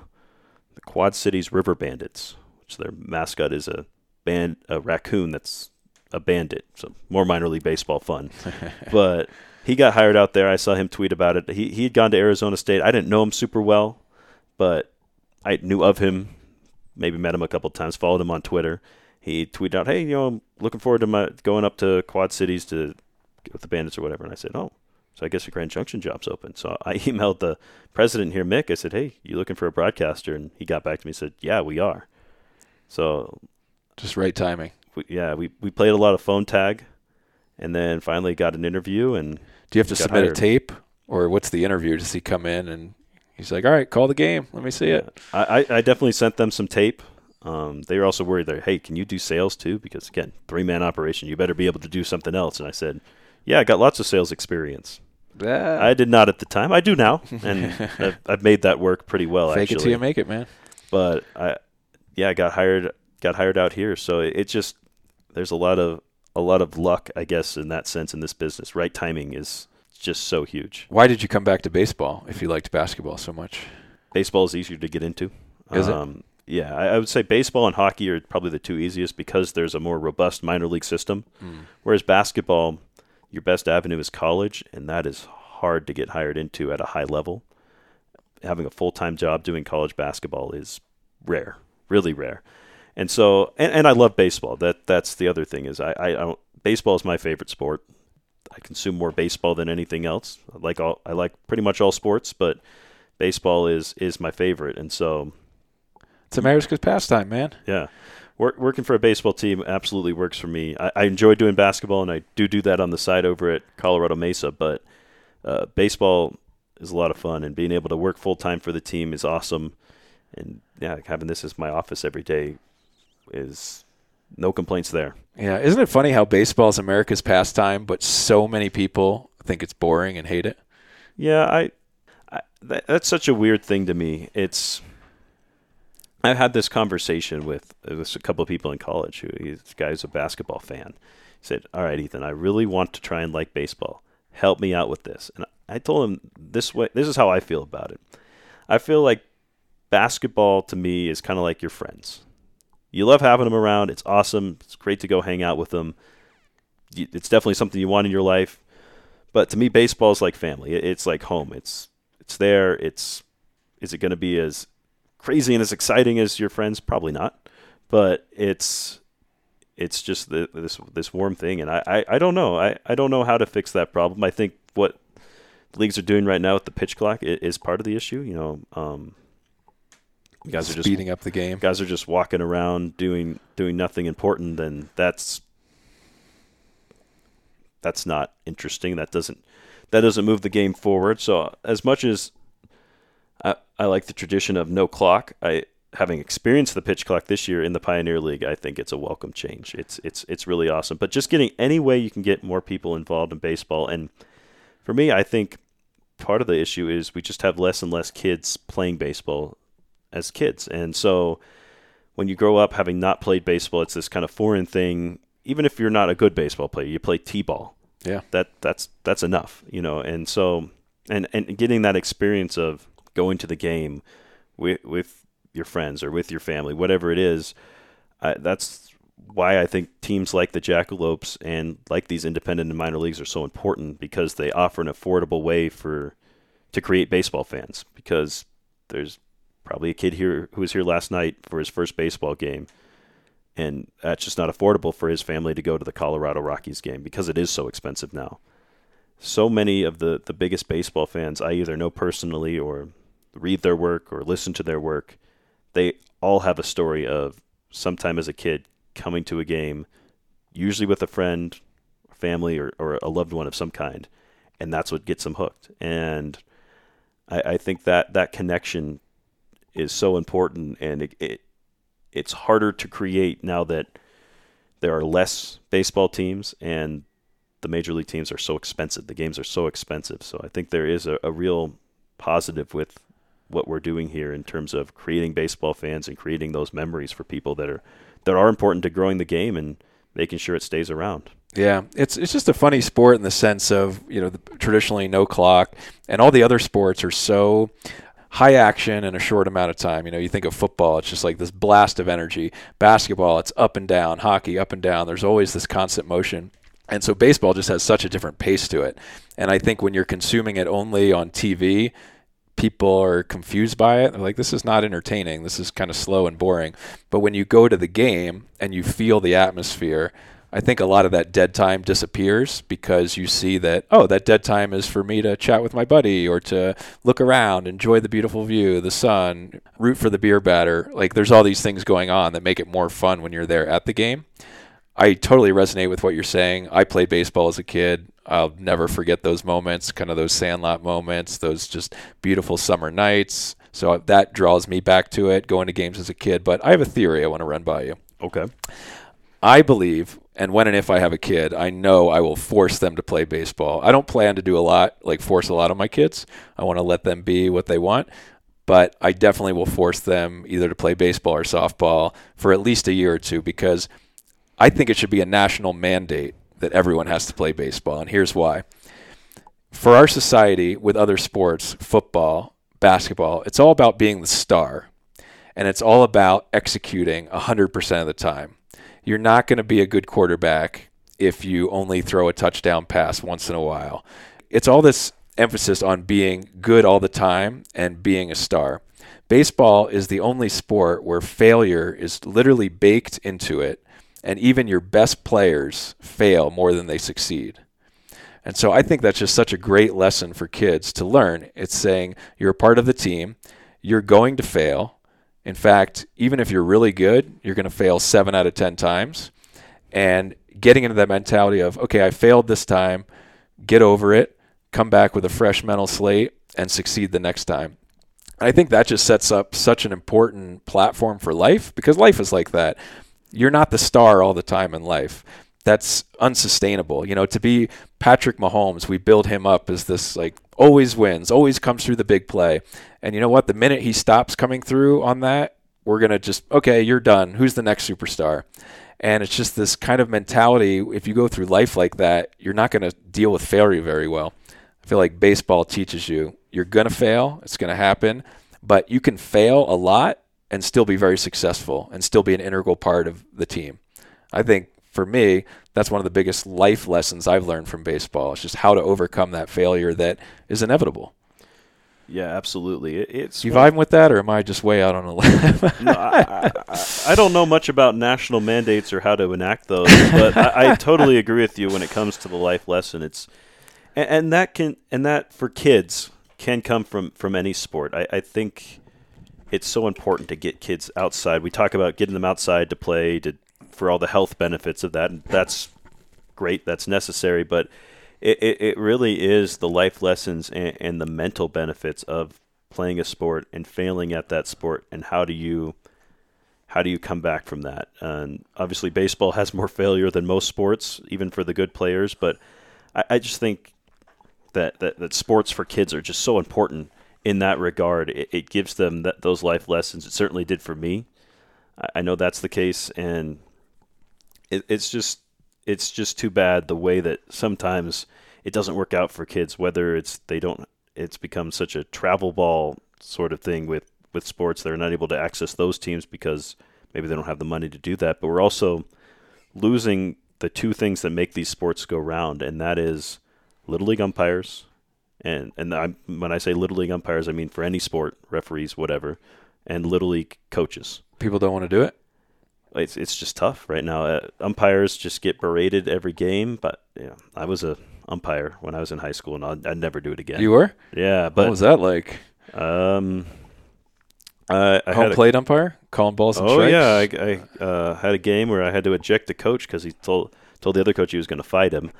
the Quad Cities River Bandits, which their mascot is a band a raccoon that's a bandit. So more minor league baseball fun. but he got hired out there. I saw him tweet about it. He he had gone to Arizona State. I didn't know him super well, but I knew of him. Maybe met him a couple times. Followed him on Twitter he tweeted out, "Hey, you know, I'm looking forward to my going up to Quad Cities to get with the Bandits or whatever." And I said, "Oh, so I guess the Grand Junction job's open." So I emailed the president here, Mick. I said, "Hey, you looking for a broadcaster?" And he got back to me and said, "Yeah, we are." So, just right timing. We, yeah, we we played a lot of phone tag, and then finally got an interview. And do you have to submit hired. a tape, or what's the interview? Does he come in and he's like, "All right, call the game. Let me see yeah. it." I I definitely sent them some tape. Um, they were also worried that, hey, can you do sales too? Because again, three man operation, you better be able to do something else. And I said, yeah, I got lots of sales experience. Yeah. I did not at the time. I do now, and I've, I've, made that work pretty well. Fake actually. it till you make it, man. But I, yeah, I got hired. Got hired out here, so it, it just there's a lot of a lot of luck, I guess, in that sense in this business. Right timing is just so huge. Why did you come back to baseball if you liked basketball so much? Baseball is easier to get into. Is um, it? Yeah, I, I, would say baseball and hockey are probably the two easiest because there's a more robust minor league system. Mm. Whereas basketball, your best avenue is college, and that is hard to get hired into at a high level. Having a full time job doing college basketball is rare, really rare. And so, and, and I love baseball. That that's the other thing is I, I don't. Baseball is my favorite sport. I consume more baseball than anything else. I like all I like pretty much all sports, but baseball is is my favorite. And so it's America's pastime, man. Yeah. Work, working for a baseball team absolutely works for me. I, I, enjoy doing basketball, and I do do that on the side over at Colorado Mesa. But uh, baseball is a lot of fun, and being able to work full time for the team is awesome. And yeah, having this as my office every day is no complaints there. Yeah, isn't it funny how baseball is America's pastime, but so many people think it's boring and hate it? Yeah, I, I that, that's such a weird thing to me. It's I had this conversation with, uh, with a couple of people in college who this guy's a basketball fan. He said, "All right, Ethan, I really want to try and like baseball. Help me out with this." And I told him this way. This is how I feel about it. I feel like basketball to me is kind of like your friends. You love having them around. It's awesome. It's great to go hang out with them. It's definitely something you want in your life. But to me, baseball is like family. It's like home. It's it's there. It's is it going to be as crazy and as exciting as your friends? Probably not, but it's it's just the, this this warm thing, and I, I, I don't know. I, I don't know how to fix that problem. I think what leagues are doing right now with the pitch clock is part of the issue. You know, um, guys are just speeding up the game. Guys are just walking around doing doing nothing important. Then that's that's not interesting. That doesn't that doesn't move the game forward. So as much as I, I like the tradition of no clock. I having experienced the pitch clock this year in the Pioneer League, I think it's a welcome change. It's it's it's really awesome. But just getting any way you can get more people involved in baseball and for me, I think part of the issue is we just have less and less kids playing baseball as kids. And so when you grow up having not played baseball, it's this kind of foreign thing. Even if you're not a good baseball player, you play t-ball. Yeah. That that's that's enough, you know. And so and and getting that experience of going to the game with with your friends or with your family, whatever it is, that's why I think teams like the Jackalopes and like these independent and minor leagues are so important because they offer an affordable way for to create baseball fans. Because there's probably a kid here who was here last night for his first baseball game, and that's just not affordable for his family to go to the Colorado Rockies game because it is so expensive now. So many of the the biggest baseball fans I either know personally or read their work or listen to their work, they all have a story of sometime as a kid coming to a game, usually with a friend, family, or, or a loved one of some kind, and that's what gets them hooked. And I, I think that that connection is so important, and it, it it's harder to create now that there are less baseball teams and the major league teams are so expensive. The games are so expensive. So I think there is a, a real positive with what we're doing here in terms of creating baseball fans and creating those memories for people that are that are important to growing the game and making sure it stays around. Yeah, it's it's just a funny sport in the sense of you know the, traditionally no clock, and all the other sports are so high action in a short amount of time. You know, you think of football, it's just like this blast of energy. Basketball, it's up and down. Hockey, up and down. There's always this constant motion. And so baseball just has such a different pace to it. And I think when you're consuming it only on TV, people are confused by it. They're like, this is not entertaining. This is kind of slow and boring. But when you go to the game and you feel the atmosphere, I think a lot of that dead time disappears because you see that, oh, that dead time is for me to chat with my buddy or to look around, enjoy the beautiful view, the sun, root for the beer batter. Like there's all these things going on that make it more fun when you're there at the game. I totally resonate with what you're saying. I played baseball as a kid. I'll never forget those moments, kind of those sandlot moments, those just beautiful summer nights. So that draws me back to it, going to games as a kid. But I have a theory I want to run by you. Okay. I believe, and when and if I have a kid, I know I will force them to play baseball. I don't plan to do a lot, like force a lot of my kids. I want to let them be what they want. But I definitely will force them either to play baseball or softball for at least a year or two because I think it should be a national mandate that everyone has to play baseball. And here's why. For our society with other sports, football, basketball, it's all about being the star. And it's all about executing 100% of the time. You're not going to be a good quarterback if you only throw a touchdown pass once in a while. It's all this emphasis on being good all the time and being a star. Baseball is the only sport where failure is literally baked into it, and even your best players fail more than they succeed. And so I think that's just such a great lesson for kids to learn. It's saying you're a part of the team, you're going to fail. In fact, even if you're really good, you're going to fail seven out of 10 times. And getting into that mentality of, okay, I failed this time, get over it, come back with a fresh mental slate, and succeed the next time. I think that just sets up such an important platform for life because life is like that. You're not the star all the time in life that's unsustainable. You know, to be Patrick Mahomes, we build him up as this like always wins, always comes through the big play. And you know what? The minute he stops coming through on that, we're going to just, okay, you're done. Who's the next superstar? And it's just this kind of mentality. If you go through life like that, you're not going to deal with failure very well. I feel like baseball teaches you you're going to fail, it's going to happen, but you can fail a lot and still be very successful and still be an integral part of the team. I think for me, that's one of the biggest life lessons I've learned from baseball. It's just how to overcome that failure that is inevitable. Yeah, absolutely. It, it's you vibing with that, or am I just way out on a limb? no, I, I, I, don't know much about national mandates or how to enact those, but I, I, totally agree with you when it comes to the life lesson. It's and, and that can and that for kids can come from from any sport. I, I think it's so important to get kids outside. We talk about getting them outside to play, to for all the health benefits of that, and that's great. That's necessary, but it, it, it really is the life lessons and, and the mental benefits of playing a sport and failing at that sport, and how do you how do you come back from that? And obviously, baseball has more failure than most sports, even for the good players. But I, I just think that, that, that sports for kids are just so important in that regard. It, it gives them that, those life lessons. It certainly did for me. I, I know that's the case, and it, it's just it's just too bad the way that sometimes it doesn't work out for kids. Whether it's they don't, it's become such a travel ball sort of thing with with sports. They're not able to access those teams because maybe they don't have the money to do that. But we're also losing the two things that make these sports go round, and that is little league umpires, and and I'm, when I say little league umpires, I mean for any sport, referees, whatever, and little league coaches. People don't want to do it. It's it's just tough right now. Uh, umpires just get berated every game, but yeah, I was a umpire when I was in high school, and I'd, I'd never do it again. You were? Yeah, but what was that like? Um, I, I Home had a, umpire calling balls and Oh strikes. yeah, I, I uh, had a game where I had to eject the coach because he told told the other coach he was going to fight him.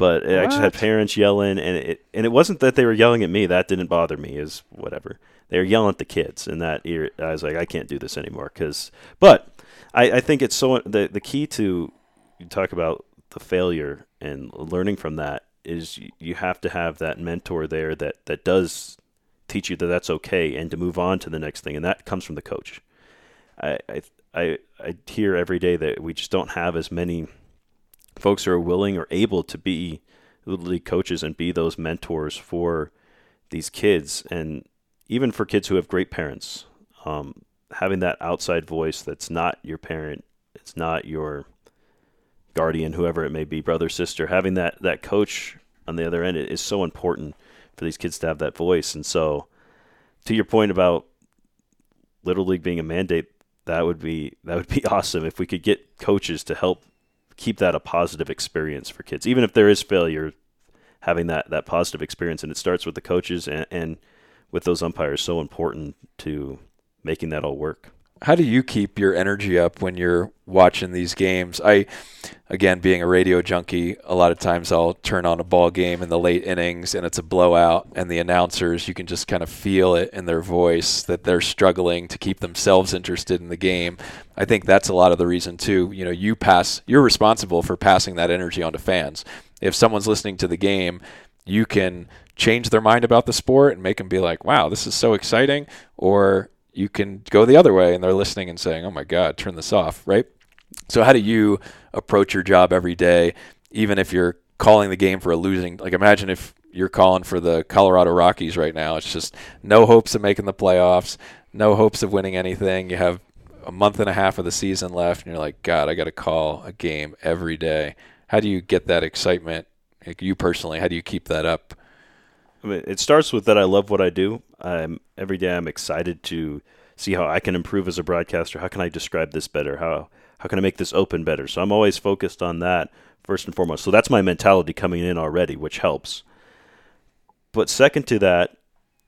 But I just had parents yelling, and it and it wasn't that they were yelling at me. That didn't bother me. Is whatever they were yelling at the kids, and that I was like, I can't do this anymore. Because, but I, I think it's so the the key to you talk about the failure and learning from that is you, you have to have that mentor there that that does teach you that that's okay and to move on to the next thing, and that comes from the coach. I I I, I hear every day that we just don't have as many folks who are willing or able to be little league coaches and be those mentors for these kids, and even for kids who have great parents. Um, having that outside voice that's not your parent, it's not your guardian, whoever it may be, brother, sister, having that that coach on the other end is so important for these kids to have that voice. And so, to your point about little league being a mandate, that would be that would be awesome if we could get coaches to help keep that a positive experience for kids, even if there is failure. Having that that positive experience, and it starts with the coaches and, and with those umpires, so important to making that all work. How do you keep your energy up when you're watching these games? I, again, being a radio junkie, a lot of times I'll turn on a ball game in the late innings and it's a blowout, and the announcers, you can just kind of feel it in their voice that they're struggling to keep themselves interested in the game. I think that's a lot of the reason too. You know, you pass, you're responsible for passing that energy on to fans. If someone's listening to the game, you can change their mind about the sport and make them be like, "Wow, this is so exciting," or you can go the other way and they're listening and saying, "Oh my God, turn this off!" Right? So, how do you approach your job every day, even if you're calling the game for a losing? Like, imagine if you're calling for the Colorado Rockies right now. It's just no hopes of making the playoffs, no hopes of winning anything. You have a month and a half of the season left, and you're like, God, I got to call a game every day. How do you get that excitement? Like you personally, how do you keep that up? I mean, it starts with that I love what I do. I'm every day I'm excited to see how I can improve as a broadcaster. How can I describe this better? How how can I make this open better? So I'm always focused on that first and foremost. So that's my mentality coming in already, which helps. But second to that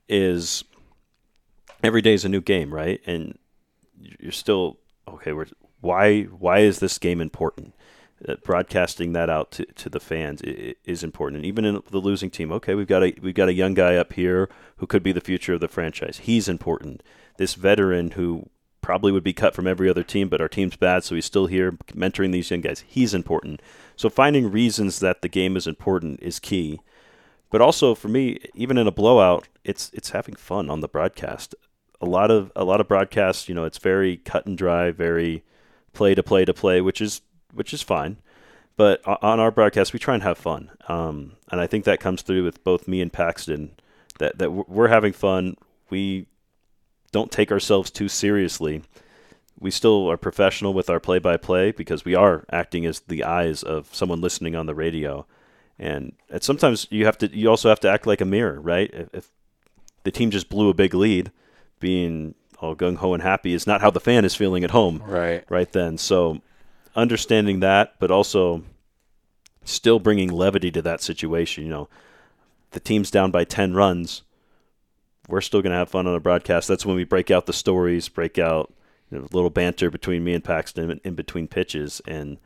is every day is a new game, right? And you're still okay. We're, why why is this game important? Uh, broadcasting that out to, to the fans is important. And even in the losing team, okay, we've got a we've got a young guy up here who could be the future of the franchise. He's important. This veteran who probably would be cut from every other team, but our team's bad, so he's still here mentoring these young guys. He's important. So finding reasons that the game is important is key. But also for me, even in a blowout, it's it's having fun on the broadcast. A lot of a lot of broadcasts, you know, it's very cut and dry, very play to play to play, which is which is fine. But on our broadcast, we try and have fun, um, and I think that comes through with both me and Paxton. That that we're- having fun. We don't take ourselves too seriously. We still are professional with our play-by-play because we are acting as the eyes of someone listening on the radio, and, and sometimes you have to. You also have to act like a mirror, right? If, if the team just blew a big lead, being all gung ho and happy is not how the fan is feeling at home Right. right then. So understanding that, but also still bringing levity to that situation. You know, the team's down by 10 runs. We're still going to have fun on the broadcast. That's when we break out the stories, break out you know, a little banter between me and Paxton in, in between pitches, and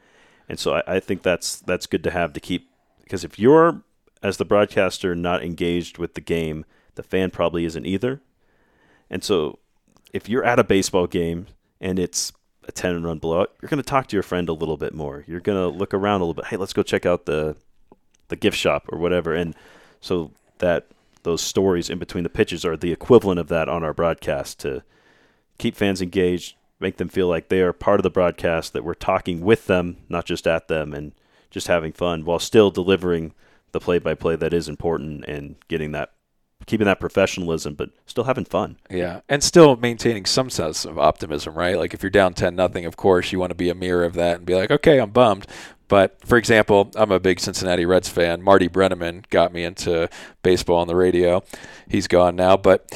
and so I, I think that's that's good to have to keep because if you're as the broadcaster not engaged with the game, the fan probably isn't either. And so if you're at a baseball game and it's a 10 run blowout, you're going to talk to your friend a little bit more. You're going to look around a little bit. Hey, let's go check out the the gift shop or whatever. And so that those stories in between the pitches are the equivalent of that on our broadcast to keep fans engaged, make them feel like they are part of the broadcast, that we're talking with them, not just at them, and just having fun while still delivering the play by play that is important and getting that keeping that professionalism but still having fun. Yeah. And still maintaining some sense of optimism, right? Like if you're down 10 nothing, of course, you want to be a mirror of that and be like, "Okay, I'm bummed." But for example, I'm a big Cincinnati Reds fan. Marty Brennaman got me into baseball on the radio. He's gone now, but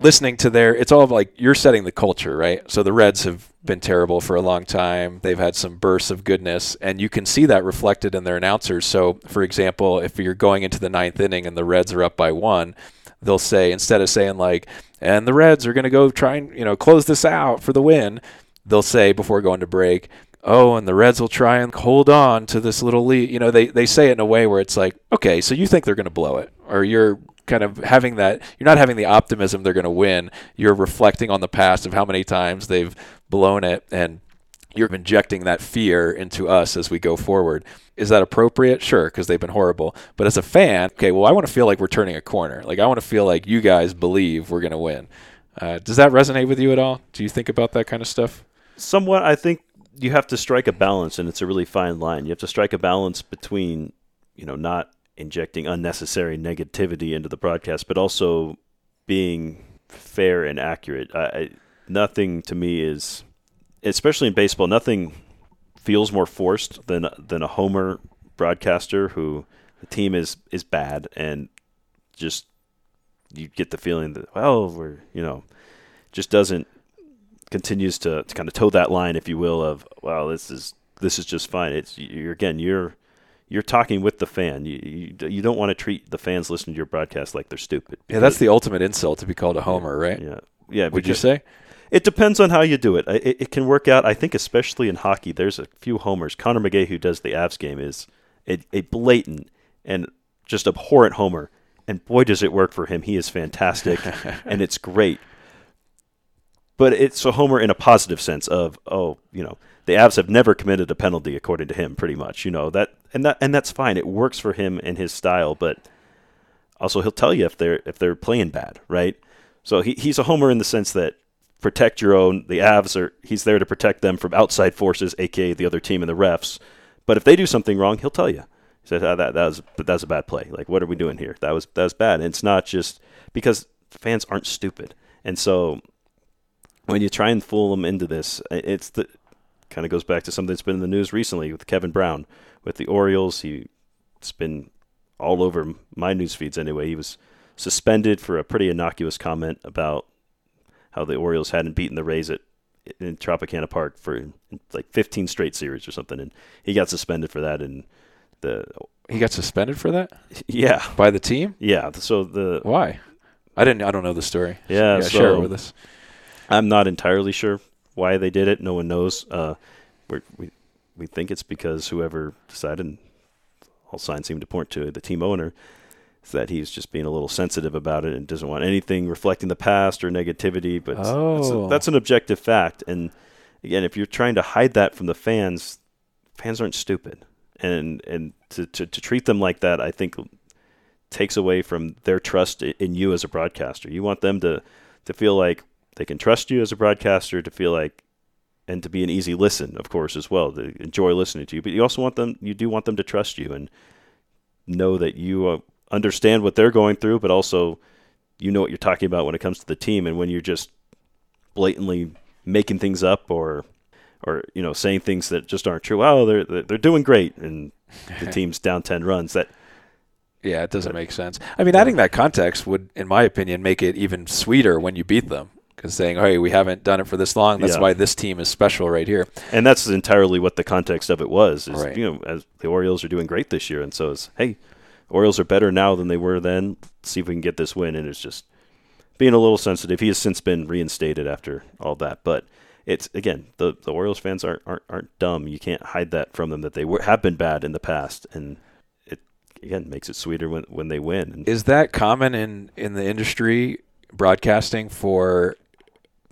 listening to their it's all like you're setting the culture right? So the reds have been terrible for a long time. They've had some bursts of goodness and you can see that reflected in their announcers. So for example if you're going into the ninth inning and the reds are up by one they'll say instead of saying like and the reds are going to go try and you know close this out for the win they'll say before going to break oh, and the Reds will try and hold on to this little lead. You know, they, they say it in a way where it's like, okay, so you think they're going to blow it, or you're kind of having that you're not having the optimism they're going to win. You're reflecting on the past of how many times they've blown it and you're injecting that fear into us as we go forward. Is that appropriate? Sure because they've been horrible. But as a fan okay well i want to feel like we're turning a corner. Like i want to feel like you guys believe we're going to win. Uh, does that resonate with you at all? Do you think about that kind of stuff? Somewhat. I think you have to strike a balance and it's a really fine line. You have to strike a balance between you know not injecting unnecessary negativity into the broadcast, but also being fair and accurate. I, nothing to me is, especially in baseball, nothing feels more forced than than a homer broadcaster who the team is is bad and just you get the feeling that well we're you know just doesn't continues to, to kind of toe that line if you will of well this is this is just fine it's you're again you're you're talking with the fan. You, you, you don't want to treat the fans listening to your broadcast like they're stupid. Yeah, that's the ultimate insult to be called a homer, right? Yeah, yeah. Would you say? It depends on how you do it. it. It can work out. I think, especially in hockey, there's a few homers. Conor McGahey, who does the Avs game, is a, a blatant and just abhorrent homer. And boy, does it work for him. He is fantastic, and it's great. But it's a homer in a positive sense of, oh, you know, the Avs have never committed a penalty according to him pretty much you know that and that and that's fine. It works for him and his style but also he'll tell you if they're if they're playing bad right? So he, he's a homer in the sense that protect your own the Avs are he's there to protect them from outside forces aka the other team and the refs. But if they do something wrong he'll tell you. He said oh, that that was that a bad play. Like what are we doing here? That was that was bad. And it's not just because fans aren't stupid. And so when you try and fool them into this, it's the kind of goes back to something that's been in the news recently with Kevin Brown with the Orioles. He, it's been all over my news feeds anyway. He was suspended for a pretty innocuous comment about how the Orioles hadn't beaten the Rays at in Tropicana Park for like 15 straight series or something, and he got suspended for that. And the he got suspended for that. Yeah, by the team. Yeah. So the why? I didn't. I don't know the story. Yeah, so, so share it with us. I'm not entirely sure why they did it. No one knows. Uh, we we think it's because whoever decided, all signs seem to point to the team owner, is that he's just being a little sensitive about it and doesn't want anything reflecting the past or negativity. But oh. that's, a, that's an objective fact. And again, if you're trying to hide that from the fans, fans aren't stupid. And and to, to, to treat them like that, I think takes away from their trust in you as a broadcaster. You want them to to feel like they can trust you as a broadcaster, to feel like and to be an easy listen, of course, as well. To enjoy listening to you, but you also want them. You do want them to trust you and know that you uh, understand what they're going through, but also you know what you're talking about when it comes to the team. And when you're just blatantly making things up or or you know saying things that just aren't true. Oh, they're they're doing great, and the team's down ten runs. That yeah, it doesn't make sense. I mean, adding that context would, in my opinion, make it even sweeter when you beat them because saying, "Hey, we haven't done it for this long. That's yeah. why this team is special right here." And that's entirely what the context of it was. Is, right. You know, as the Orioles are doing great this year, and so it's, "Hey, Orioles are better now than they were then. Let's see if we can get this win." And it's just being a little sensitive. He has since been reinstated after all that, but it's again the the Orioles fans aren't aren't, aren't dumb. You can't hide that from them that they were, have been bad in the past, and it again makes it sweeter when when they win. Is that common in in the industry? broadcasting for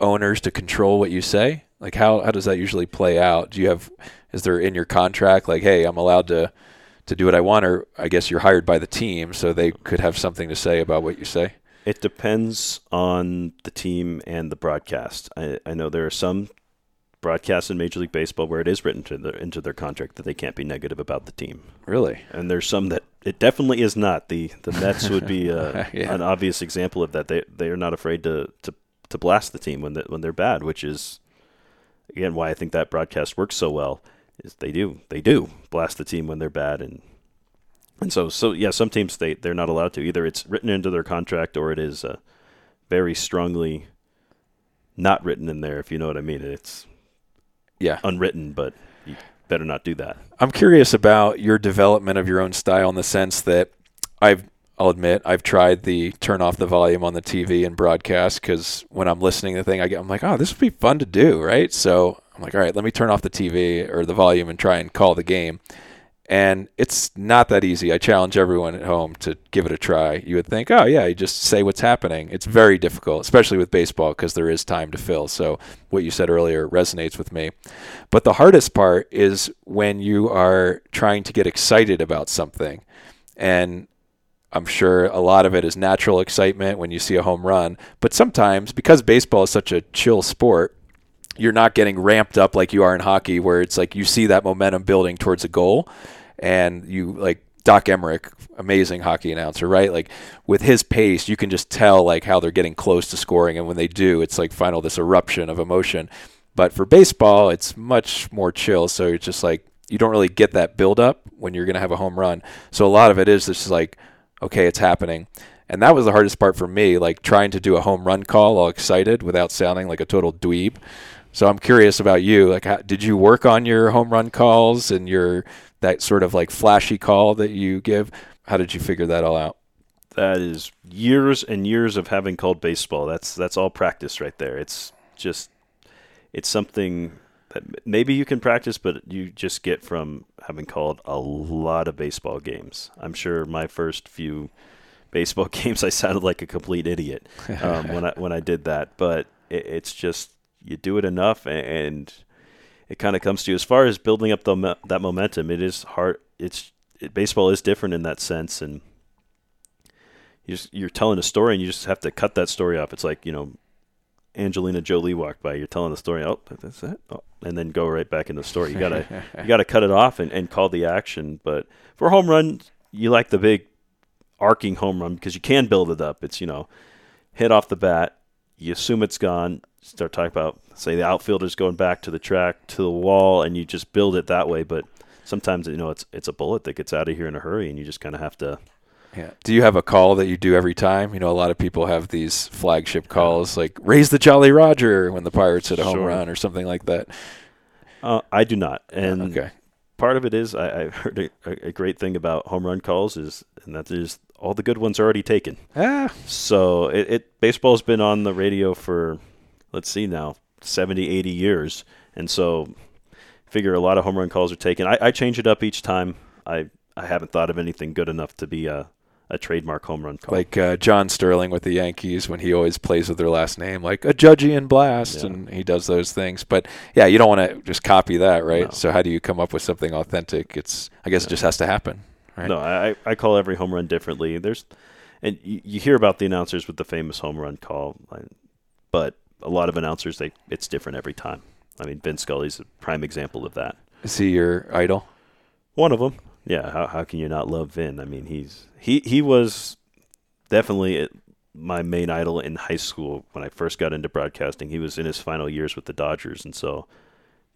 owners to control what you say? Like how how does that usually play out? Do you have is there in your contract like, hey, I'm allowed to to do what I want, or I guess you're hired by the team, so they could have something to say about what you say. It depends on the team and the broadcast. I, I know there are some broadcasts in Major League Baseball where it is written to the, into their contract that they can't be negative about the team. Really? And there's some that it definitely is not. The the Mets would be uh, Yeah. an obvious example of that. They they are not afraid to to, to blast the team when they, when they're bad, which is again why I think that broadcast works so well. Is they do they do blast the team when they're bad and and so so yeah some teams they they're not allowed to either it's written into their contract or it is uh, very strongly not written in there if you know what I mean. It's Yeah. unwritten, but you better not do that. I'm curious about your development of your own style in the sense that I've I'll admit I've tried the turn off the volume on the TV and broadcast because when I'm listening to the thing, I get I'm like, oh, this would be fun to do, right? So I'm like, all right, let me turn off the TV or the volume and try and call the game. And it's not that easy. I challenge everyone at home to give it a try. You would think, oh yeah, you just say what's happening. It's very difficult, especially with baseball because there is time to fill. So what you said earlier resonates with me. But the hardest part is when you are trying to get excited about something. And I'm sure a lot of it is natural excitement when you see a home run. But sometimes, because baseball is such a chill sport, you're not getting ramped up like you are in hockey, where it's like you see that momentum building towards a goal. And you, like, Doc Emrick, amazing hockey announcer, right? Like with his pace, you can just tell like how they're getting close to scoring, and when they do, it's like final this eruption of emotion. But for baseball, it's much more chill. So it's just like you don't really get that build up when you're going to have a home run. So a lot of it is just like, okay, it's happening. And that was the hardest part for me, like trying to do a home run call all excited without sounding like a total dweeb. So I'm curious about you. Like, how, did you work on your home run calls and your that sort of like flashy call that you give? How did you figure that all out? that is years and years of having called baseball. That's that's all practice right there. It's just it's something maybe you can practice, but you just get from having called a lot of baseball games. I'm sure my first few baseball games, I sounded like a complete idiot um, when I when I did that. But it, it's just you do it enough, a- and it kind of comes to you. As far as building up the that momentum, it is hard. It's it, baseball is different in that sense, and you just, you're telling a story, and you just have to cut that story off. It's like you know, Angelina Jolie walked by. You're telling the story. Oh, that's it. Oh, and then go right back in the story. You gotta you gotta cut it off and, and call the action. But for home run, you like the big arcing home run because you can build it up. It's you know, hit off the bat. You assume it's gone. Start talking about say the outfielder's going back to the track to the wall, and you just build it that way. But sometimes you know it's it's a bullet that gets out of here in a hurry, and you just kind of have to. Yeah. Do you have a call that you do every time? You know, a lot of people have these flagship calls like "Raise the Jolly Roger" when the Pirates hit a home run or something like that. Uh, I do not, and okay. part of it is I, I've heard a, a great thing about home run calls is and that there's all the good ones are already taken. Ah, So it, it baseball's been on the radio for let's see now 70, 80 years, and so figure a lot of home run calls are taken. I, I change it up each time. I I haven't thought of anything good enough to be a, a trademark home run call. like uh, John Sterling with the Yankees when he always plays with their last name, like a Judgian blast, Yeah. and he does those things. But yeah, you don't want to just copy that, right? No. So how do you come up with something authentic? It's I guess it just has to happen, right? No, I I call every home run differently. There's, and you, you hear about the announcers with the famous home run call, but a lot of announcers they it's different every time. I mean, Vin Scully's a prime example of that. Is he your idol? One of them. Yeah. How how can you not love Vin? I mean, he's he he was definitely my main idol in high school when I first got into broadcasting. He was in his final years with the Dodgers, and so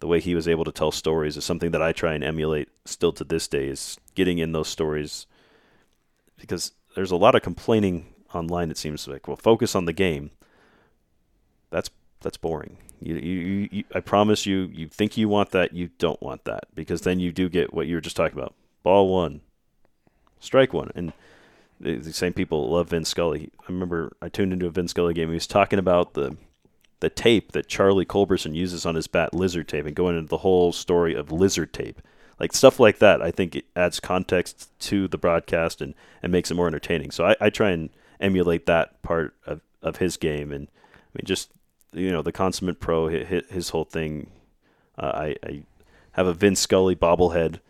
the way he was able to tell stories is something that I try and emulate still to this day. Is getting in those stories because there's a lot of complaining online. It seems like well, focus on the game. That's that's boring. You, you, you, I promise you, you think you want that, you don't want that because then you do get what you were just talking about. Ball one, strike one, and the, the same people love Vin Scully. I remember I tuned into a Vin Scully game. He was talking about the the tape that Charlie Culberson uses on his bat, lizard tape, and going into the whole story of lizard tape. Like stuff like that, I think it adds context to the broadcast and, and makes it more entertaining. So I, I try and emulate that part of, of his game. And I mean, just, you know, the consummate pro, his, his whole thing. Uh, I, I have a Vin Scully bobblehead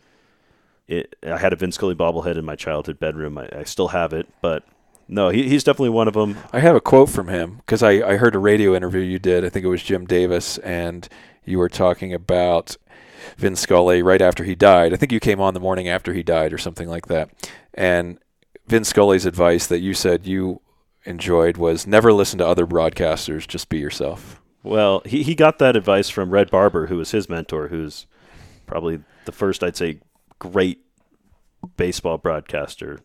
it, I had a Vin Scully bobblehead in my childhood bedroom. I, I still have it, but no, he, he's definitely one of them. I have a quote from him because I, I heard a radio interview you did. I think it was Jim Davis, and you were talking about Vin Scully right after he died. I think you came on the morning after he died or something like that. And Vin Scully's advice that you said you enjoyed was never listen to other broadcasters, just be yourself. Well, he, he got that advice from Red Barber, who was his mentor, who's probably the first, I'd say, great baseball broadcaster.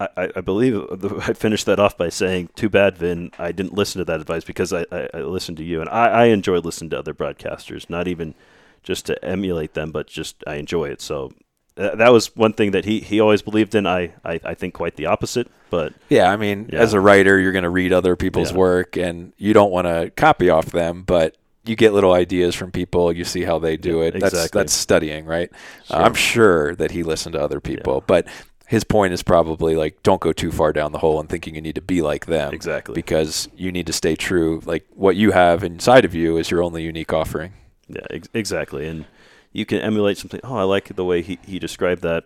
I, I believe I finished that off by saying, "Too bad, Vin. I didn't listen to that advice because I, I, I listened to you, and I, I enjoy listening to other broadcasters, not even just to emulate them, but just I enjoy it. So uh, that was one thing that he, he always believed in. I, I, I think quite the opposite. But yeah, I mean, yeah. as a writer, you're going to read other people's yeah. work, and you don't want to copy off them, but you get little ideas from people. You see how they do it. Exactly. That's that's studying, right? Sure. Uh, I'm sure that he listened to other people, yeah. but his point is probably like don't go too far down the hole and thinking you need to be like them. Exactly. Because you need to stay true. Like what you have inside of you is your only unique offering. Yeah, ex- exactly. And you can emulate something. Oh, I like the way he, he described that.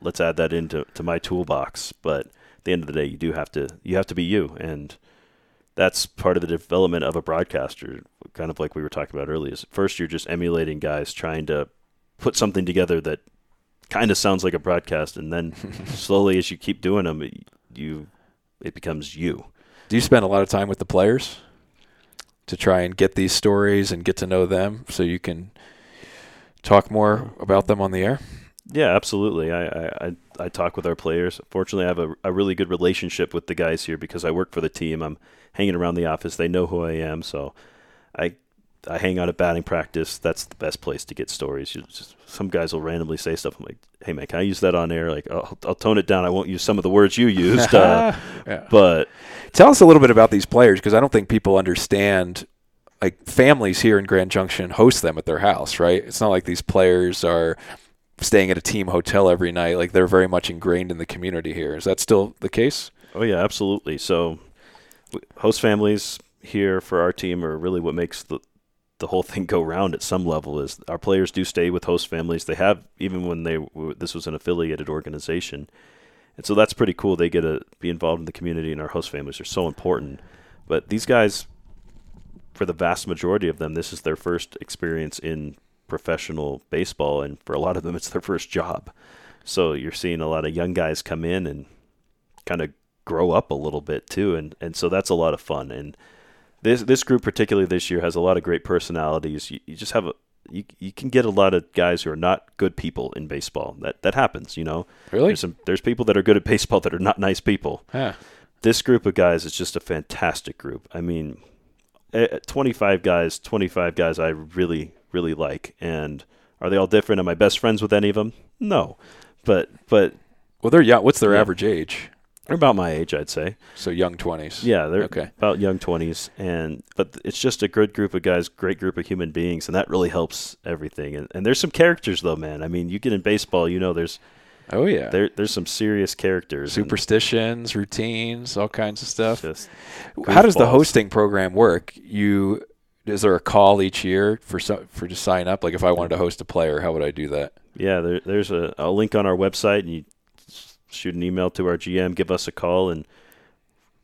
Let's add that into to my toolbox. But at the end of the day, you do have to you have to be you, and that's part of the development of a broadcaster. Kind of like we were talking about earlier. Is first you're just emulating guys trying to put something together that kind of sounds like a broadcast, and then slowly as you keep doing them, you it becomes you. Do you spend a lot of time with the players to try and get these stories and get to know them, so you can talk more about them on the air? Yeah, absolutely. I, I, I talk with our players. Fortunately, I have a, a really good relationship with the guys here because I work for the team. I'm hanging around the office. They know who I am, so I I hang out at batting practice. That's the best place to get stories. Just, some guys will randomly say stuff. I'm like, "Hey man, can I use that on air?" Like, oh, I'll tone it down. I won't use some of the words you used. Uh, yeah. But tell us a little bit about these players because I don't think people understand. Like families here in Grand Junction host them at their house, right? It's not like these players are staying at a team hotel every night. Like they're very much ingrained in the community here. Is that still the case? Oh yeah, absolutely. So host families here for our team are really what makes the the whole thing go round at some level is our players do stay with host families. They have even when they this was an affiliated organization, and so that's pretty cool. They get to be involved in the community, and our host families are so important. But these guys, for the vast majority of them, this is their first experience in professional baseball, and for a lot of them, it's their first job. So you're seeing a lot of young guys come in and kind of grow up a little bit too, and and so that's a lot of fun. And this this group particularly this year has a lot of great personalities. You, you just have a you you can get a lot of guys who are not good people in baseball. That that happens, you know. Really? There's some there's people that are good at baseball that are not nice people. Yeah. This group of guys is just a fantastic group. I mean, 25 guys, 25 guys I really really like and are they all different? Am I best friends with any of them? No. But but well, they're young. What's their yeah. average age? They're about my age, I'd say. So young twenties. Yeah, they're okay. about young twenties, and but it's just a good group of guys, great group of human beings, and that really helps everything. And, and there's some characters though, man. I mean, you get in baseball, you know, there's oh yeah, there there's some serious characters, superstitions, routines, all kinds of stuff. How does the hosting program work? You is there a call each year for some, for to sign up? Like if I wanted to host a player, how would I do that? Yeah, there, there's a, a link on our website, and you shoot an email to our GM, give us a call, and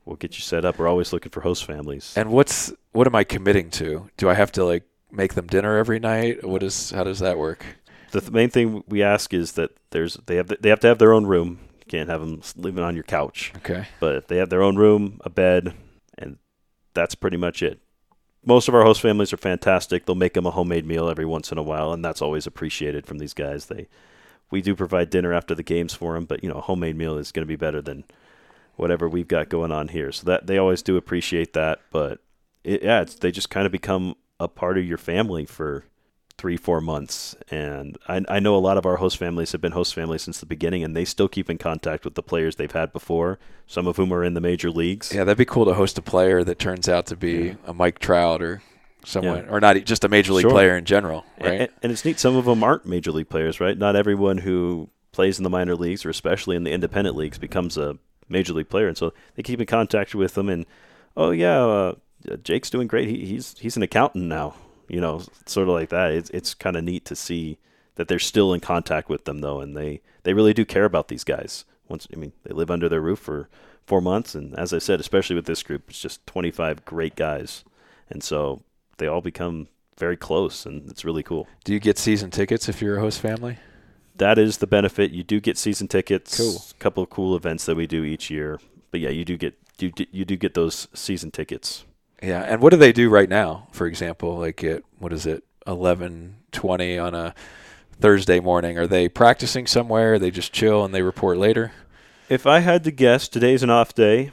we'll get you set up. We're always looking for host families. And what's what am I committing to? Do I have to like make them dinner every night? What is how does that work? The th- main thing we ask is that there's they have they have to have their own room. You can't have them living on your couch. Okay. But if they have their own room, a bed, and that's pretty much it. Most of our host families are fantastic. They'll make them a homemade meal every once in a while, and that's always appreciated from these guys. They we do provide dinner after the games for them, but you know, a homemade meal is going to be better than whatever we've got going on here. So that they always do appreciate that, but it, yeah, they just kind of become a part of your family for three, four months. And I, I know a lot of our host families have been host families since the beginning, and they still keep in contact with the players they've had before. Some of whom are in the major leagues. Yeah, that'd be cool to host a player that turns out to be yeah. a Mike Trout or someone, yeah. or not just a major league sure. player in general, right? And, and, it's neat. Some of them aren't major league players, right? Not everyone who plays in the minor leagues, or especially in the independent leagues, becomes a major league player. And so they keep in contact with them. And oh yeah, uh, Jake's doing great. He, he's he's an accountant now. You know, sort of like that. It's it's kind of neat to see that they're still in contact with them though, and they they really do care about these guys. Once I mean, they live under their roof for four months, and as I said, especially with this group, it's just 25 great guys, and so they all become very close, and it's really cool. Do you get season tickets if you're a host family? That is the benefit. You do get season tickets. Cool. A couple of cool events that we do each year, but yeah, you do get you do, you do get those season tickets. Yeah, and what do they do right now? For example, like at what is it, eleven twenty on a Thursday morning? Are they practicing somewhere? Are They just chill and they report later. If I had to guess, today's an off day.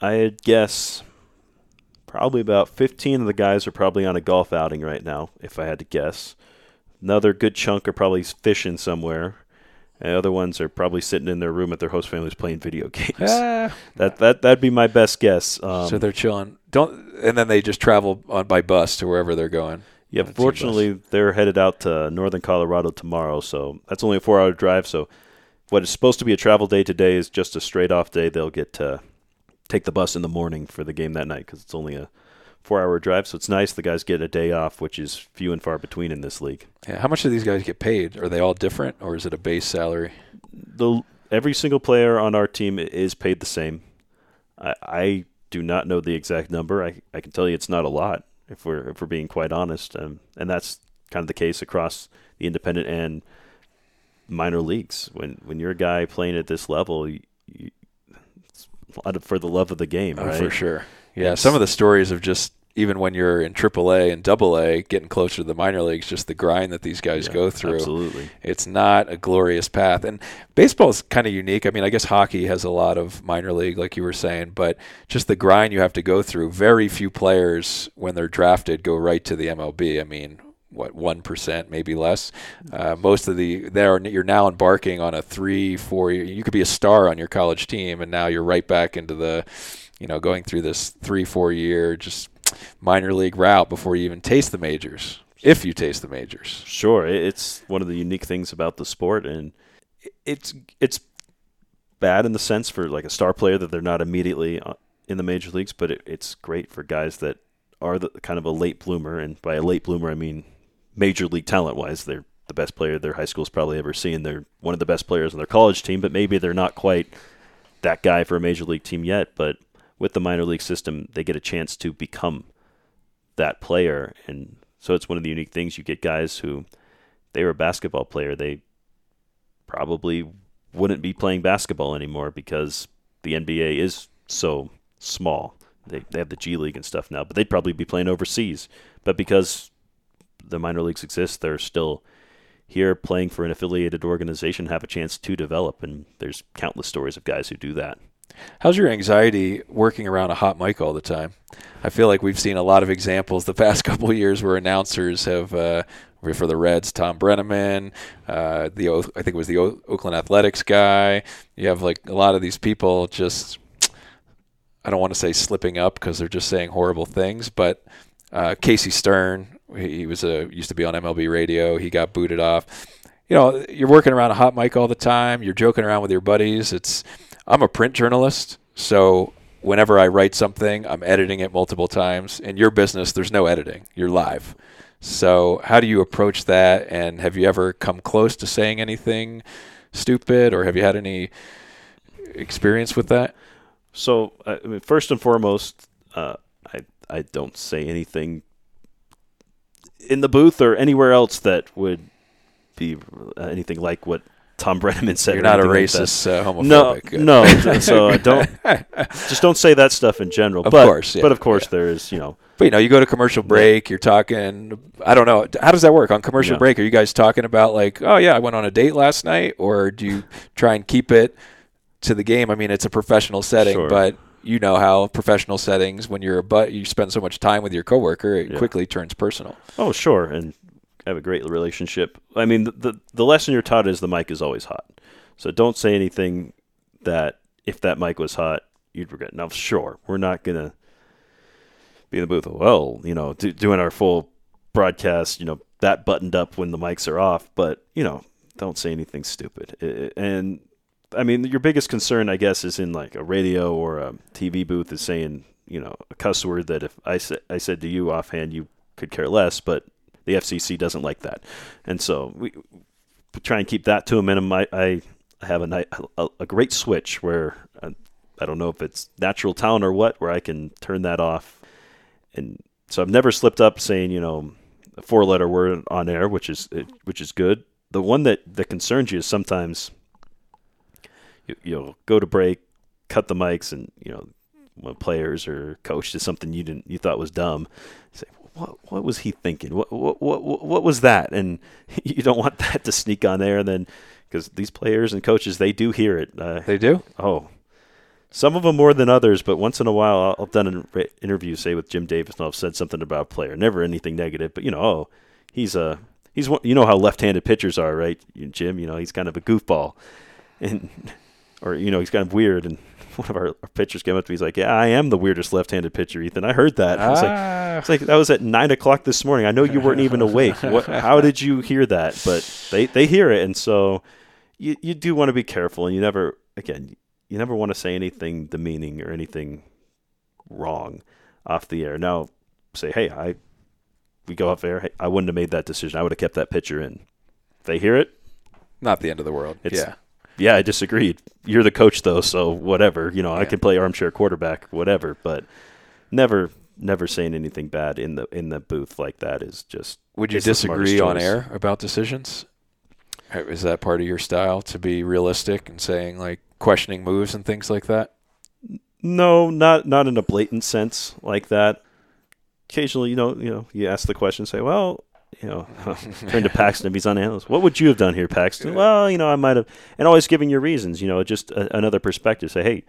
I'd guess probably about 15 of the guys are probably on a golf outing right now, if I had to guess. Another good chunk are probably fishing somewhere. And other ones are probably sitting in their room at their host families playing video games. Ah, That that that'd be my best guess. Um, so they're chilling. Don't and then they just travel on by bus to wherever they're going. Yeah, fortunately, they're headed out to northern Colorado tomorrow, so that's only a four-hour drive. So, what is supposed to be a travel day today is just a straight-off day. They'll get to take the bus in the morning for the game that night because it's only a four-hour drive. So it's nice the guys get a day off, which is few and far between in this league. Yeah, how much do these guys get paid? Are they all different, or is it a base salary? The every single player on our team is paid the same. I, I do not know the exact number. I, I can tell you it's not a lot if we're if we're being quite honest, um, and that's kind of the case across the independent and minor leagues. When when you're a guy playing at this level, you, you, it's a lot of, for the love of the game, Oh, right? for sure. Yeah, It's- some of the stories of just even when you're in AAA and AA, getting closer to the minor leagues, just the grind that these guys Yeah, go through. Absolutely. It's not a glorious path. And baseball is kind of unique. I mean, I guess hockey has a lot of minor league, like you were saying, but just the grind you have to go through. Very few players, when they're drafted, go right to the MLB. I mean, what one percent, maybe less. Uh, most of the there you're now embarking on a three, four. year You could be a star on your college team, and now you're right back into the, you know, going through this three, four year just minor league route before you even taste the majors. If you taste the majors. Sure, it's one of the unique things about the sport, and it's it's bad in the sense for like a star player that they're not immediately uh, in the major leagues, but it, it's great for guys that are the kind of a late bloomer, and by a late bloomer I mean major league talent wise, they're the best player their high school's probably ever seen. They're one of the best players on their college team, but maybe they're not quite that guy for a major league team yet. But with the minor league system, they get a chance to become that player, and so it's one of the unique things. You get guys who they were a basketball player, they probably wouldn't be playing basketball anymore because the NBA is so small. They they have the G League and stuff now, but they'd probably be playing overseas. But because the minor leagues exist, they're still here playing for an affiliated organization, have a chance to develop, and there's countless stories of guys who do that. How's your anxiety working around a hot mic all the time? I feel like we've seen a lot of examples the past couple years where announcers have, uh, for the Reds, Thom Brennaman, uh, the I think it was the o- Oakland Athletics guy. You have like a lot of these people just, I don't want to say slipping up because they're just saying horrible things, but uh, Casey Stern, he, was a used to be on MLB radio. He got booted off. You know, you're working around a hot mic all the time. You're joking around with your buddies. It's I'm a print journalist, so whenever I write something, I'm editing it multiple times. In your business, there's no editing. You're live. So, how do you approach that? And have you ever come close to saying anything stupid, or have you had any experience with that? So, I I mean, first and foremost, uh, I I don't say anything in the booth or anywhere else that would be uh, anything like what Thom Brennaman said. You're not a anything like racist, uh, No, homophobic. Good. no. So I don't just don't say that stuff in general. Of but, course, yeah, but of course yeah. there is, you know, But you know, you go to commercial break, you're talking. I don't know. How does that work on commercial Yeah. break? Are you guys talking about like, oh yeah, I went on a date last night, or do you try and keep it to the game? I mean, it's a professional setting, Sure. but you know how professional settings, when you're a but, you spend so much time with your coworker, it Yeah. quickly turns personal. oh sure, and have a great relationship. I mean, the, the the lesson you're taught is the mic is always hot. So don't say anything that if that mic was hot, you'd regret. Now, sure, we're not gonna be in the booth. Well, you know, do, doing our full broadcast, you know, that buttoned up when the mics are off. But you know, don't say anything stupid. I- And I mean, your biggest concern, I guess, is in like a radio or a TV booth is saying, you know, a cuss word that if I said I said to you offhand, you could care less, but the FCC doesn't like that, and so we try and keep that to a minimum. I, I have a, a, a great switch where I, I don't know if it's natural talent or what, where I can turn that off. And so I've never slipped up saying, you know, a four letter word on air, which is which is good. The one that, that concerns you is sometimes you, you'll go to break, cut the mics, and you know when players or coach did something you didn't you thought was dumb. Say, what what was he thinking? What what what what was that? And you don't want that to sneak on there. And then because these players and coaches they do hear it. Uh, they do. Oh, some of them more than others, but once in a while, I've done an interview, say with Jim Davis, and I've said something about a player. Never anything negative, but you know, oh, he's a he's one. You know how left-handed pitchers are, right, Jim? You know, he's kind of a goofball, and or you know, he's kind of weird. And one of our, our pitchers came up to me, he's like, "Yeah, I am the weirdest left-handed pitcher, Ethan. I heard that." Ah. It's like, it's like that was at nine o'clock this morning. I know you weren't even awake. What? How did you hear that? But they they hear it, and so you you do want to be careful, and you never again you never want to say anything demeaning or anything wrong off the air. Now, say, hey, I we go off air. Hey, I wouldn't have made that decision. I would have kept that pitcher in. If they hear it, not the end of the world. yeah, yeah, I disagreed. You're the coach though, so whatever. You know, yeah. I can play armchair quarterback, whatever. But never, never saying anything bad in the in the booth like that is just. Would you disagree on air about decisions? Is that part of your style to be realistic and saying like questioning moves and things like that? No, not not in a blatant sense like that. Occasionally, you know, you know, you ask the question, say, "Well, you know, turn to Paxton if he's on analyst. What would you have done here, Paxton? Well, you know, I might have, and always giving your reasons. You know, just a, another perspective. Say, hey,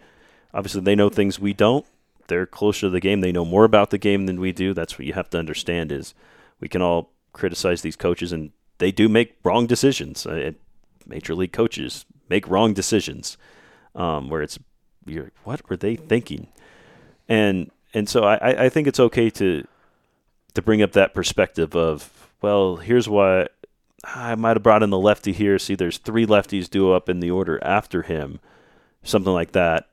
obviously they know things we don't. They're closer to the game. They know more about the game than we do. That's what you have to understand. Is we can all criticize these coaches, and they do make wrong decisions. Uh, major league coaches make wrong decisions um, where it's you're what were they thinking, and and so I, I think it's okay to to bring up that perspective of well here's why I might have brought in the lefty here. See, there's three lefties due up in the order after him, something like that.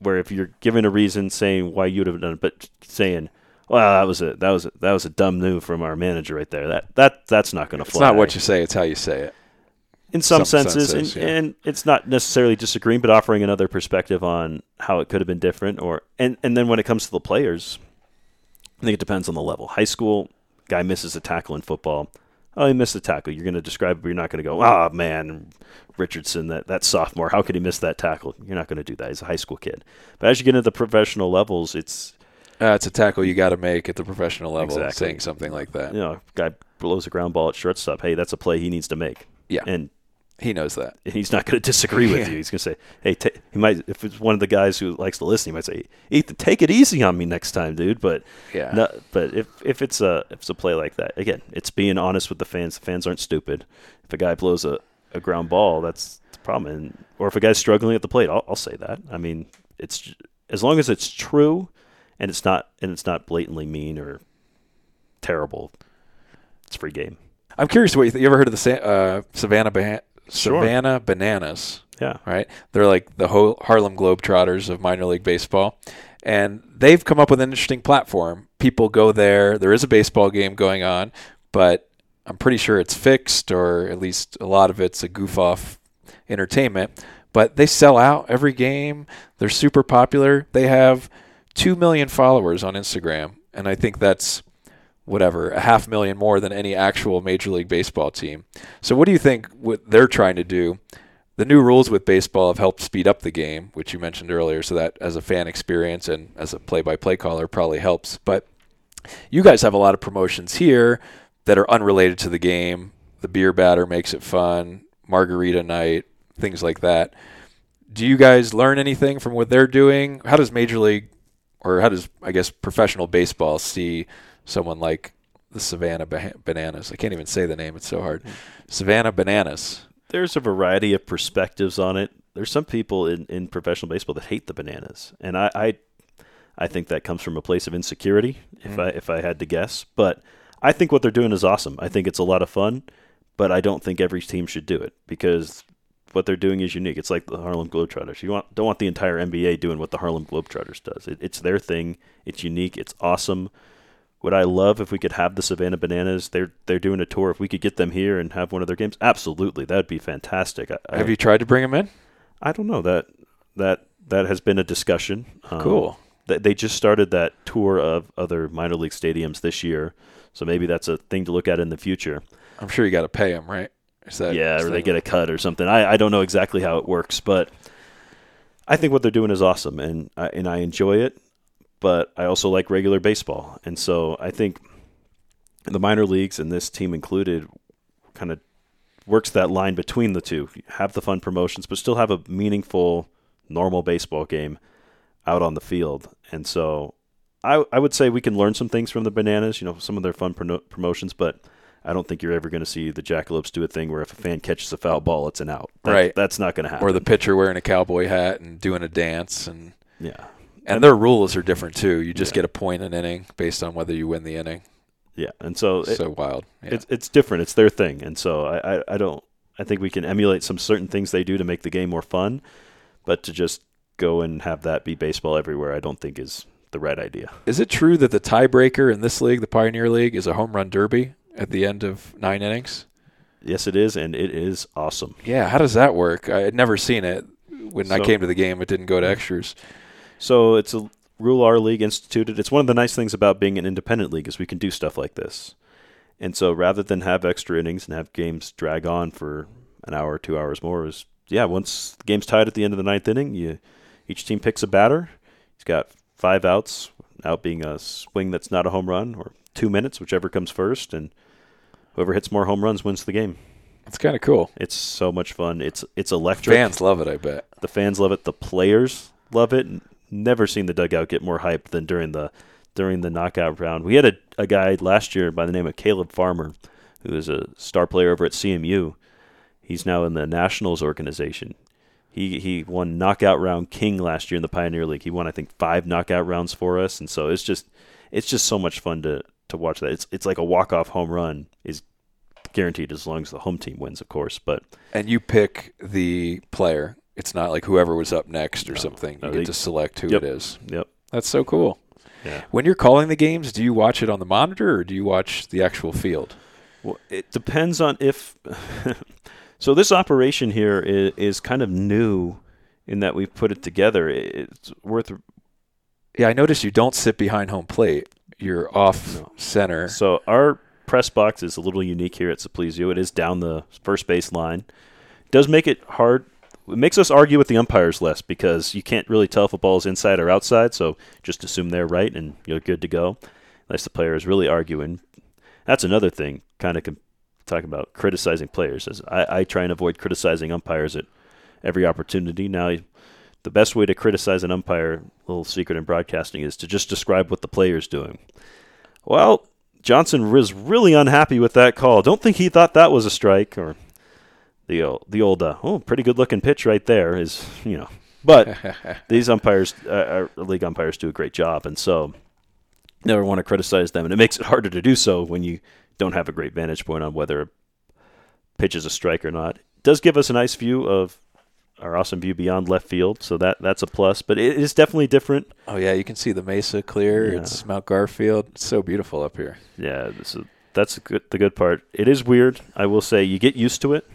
Where if you're giving a reason saying why you'd have done it, but saying, "Well, that was a that was a, that was a dumb move from our manager right there," that that that's not going to fly. It's not what you say; it's how you say it in some, some senses, senses and, yeah. and, it's not necessarily disagreeing, but offering another perspective on how it could have been different. Or and and then when it comes to the players, I think it depends on the level. High school guy misses a tackle in football. Oh, he missed a tackle. You're going to describe it, but you're not going to go, oh, man, Richardson, that, that sophomore, how could he miss that tackle? You're not going to do that. He's a high school kid. But as you get into the professional levels, it's. Uh, it's a tackle you got to make at the professional level, exactly. saying something like that. You know, guy blows a ground ball at shortstop. Hey, that's a play he needs to make. Yeah. And he knows that. He's not going to disagree with you. He's going to say, "Hey, he might." If it's one of the guys who likes to listen, he might say, "Ethan, take it easy on me next time, dude." But yeah, no, but if if it's a if it's a play like that, again, it's being honest with the fans. The fans aren't stupid. If a guy blows a, a ground ball, that's the problem. And, or if a guy's struggling at the plate, I'll, I'll say that. I mean, it's as long as it's true, and it's not and it's not blatantly mean or terrible. It's free game. I'm curious what you, th- you ever heard of the uh, Savannah Band? Savannah sure. Bananas. Yeah. Right? They're like the whole Harlem Globetrotters of minor league baseball. And they've come up with an interesting platform. People go there. There is a baseball game going on, but I'm pretty sure it's fixed, or at least a lot of it's a goof off entertainment. But they sell out every game. They're super popular. They have 2 million followers on Instagram. And I think that's whatever, a half million more than any actual Major League Baseball team. So, what do you think what they're trying to do? The new rules with baseball have helped speed up the game, which you mentioned earlier, so that as a fan experience and as a play by play caller probably helps. But you guys have a lot of promotions here that are unrelated to the game. The beer batter makes it fun, margarita night, things like that. Do you guys learn anything from what they're doing? How does Major League, or how does, I guess, professional baseball see someone like the Savannah Bananas. I can't even say the name; it's so hard. Savannah Bananas. There's a variety of perspectives on it. There's some people in, in professional baseball that hate the bananas, and I, I, I think that comes from a place of insecurity. If mm. I if I had to guess, but I think what they're doing is awesome. I think it's a lot of fun, but I don't think every team should do it because what they're doing is unique. It's like the Harlem Globetrotters. You want don't want the entire NBA doing what the Harlem Globetrotters does. It, it's their thing. It's unique. It's awesome would I love if we could have the Savannah Bananas? They're they're doing a tour. If we could get them here and have one of their games, absolutely, that would be fantastic. I, Have you tried to bring them in? I don't know that that that has been a discussion. Um, Cool. They, they just started that tour of other minor league stadiums this year, so maybe that's a thing to look at in the future. I'm sure you got to pay them, right? Is that yeah, or they get a cut or something. I, I don't know exactly how it works, but I think what they're doing is awesome, and I, and I enjoy it. But I also like regular baseball, and so I think the minor leagues and this team included kind of works that line between the two. Have the fun promotions, but still have a meaningful, normal baseball game out on the field. And so I I would say we can learn some things from the Bananas. You know, some of their fun promotions, but. I don't think you're ever going to see the Jackalopes do a thing where if a fan catches a foul ball, it's an out. That- Right. That's not going to happen. or the pitcher wearing a cowboy hat and doing a dance and yeah. And their rules are different too. You just Yeah. get a point an inning based on whether you win the inning. Yeah. And so, it, so wild. Yeah. it's it's different. It's their thing. And so I, I, I don't I think we can emulate some certain things they do to make the game more fun, but to just go and have that be baseball everywhere, I don't think is the right idea. Is it true that the tiebreaker in this league, the Pioneer League, is a home run derby at the end of nine innings? Yes, it is, and it is awesome. Yeah, how does that work? I had never seen it. When I came to the game, it didn't go to extras. So it's a rule our league instituted. It's one of the nice things about being an independent league is we can do stuff like this. And so rather than have extra innings and have games drag on for an hour, two hours more, is yeah, once the game's tied at the end of the ninth inning, you each team picks a batter. He's got five outs, out being a swing that's not a home run, or two minutes, whichever comes first, and whoever hits more home runs wins the game. It's kind of cool. It's so much fun. It's it's electric. Fans love it, I bet. The fans love it. The players love it. Never seen the dugout get more hyped than during the during the knockout round. We had a, a guy last year by the name of Caleb Farmer, who is a star player over at CMU. He's now in the Nationals organization. He he won knockout round king last year in the Pioneer League. He won I think five knockout rounds for us, and so it's just it's just so much fun to to watch that. It's it's like a walk off home run is guaranteed as long as the home team wins, of course. But And you pick the player. It's not like whoever was up next or No, something. no, you they- get to select who Yep. it is. yep, That's so cool. yeah. When you're calling the games, do you watch it on the monitor or do you watch the actual field? Well, it depends on if. so this operation here is, is kind of new in that we've put it together. It's worth. Yeah, I noticed you don't sit behind home plate. You're off No. center. So our press box is a little unique here at Suplizio. It is down the first base line. It does make it hard. It makes us argue with the umpires less because you can't really tell if a ball is inside or outside. So just assume they're right and you're good to go. Unless the player is really arguing. That's another thing. Kind of com- talking about criticizing players. As I, I try and avoid criticizing umpires at every opportunity. Now, the best way to criticize an umpire, little secret in broadcasting, is to just describe what the player's doing. Well, Johnson was really unhappy with that call. Don't think he thought that was a strike or the old, the old uh, oh pretty good looking pitch right there is you know. But these umpires, uh, our league umpires, do a great job, and so never want to criticize them, and it makes it harder to do so when you don't have a great vantage point on whether a pitch is a strike or not. It does give us a nice view of our awesome view beyond left field, so that that's a plus. But it is definitely different. oh yeah, you can see the mesa clear. Yeah. It's Mount Garfield. It's so beautiful up here. Yeah, this is, that's the good, the good part. It is weird. I will say you get used to it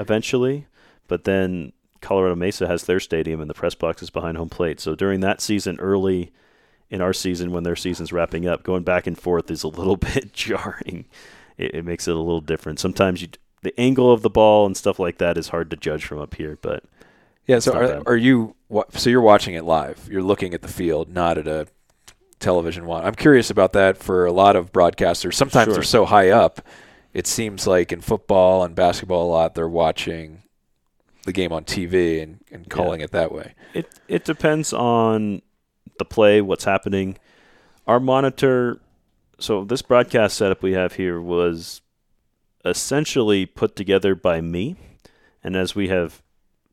eventually, but then Colorado Mesa has their stadium and the press box is behind home plate. So during that season, early in our season, when their season's wrapping up, going back and forth is a little bit jarring. It, it makes it a little different. Sometimes you the angle of the ball and stuff like that is hard to judge from up here, but Yeah. So are, are you? So you're watching it live. You're looking at the field, not at a television one. I'm curious about that for a lot of broadcasters. Sometimes Sure. they're so high up. It seems like in football and basketball a lot they're watching the game on TV and, and calling it that way. It it depends on the play, what's happening. Our monitor, so this broadcast setup we have here was essentially put together by me, and as we have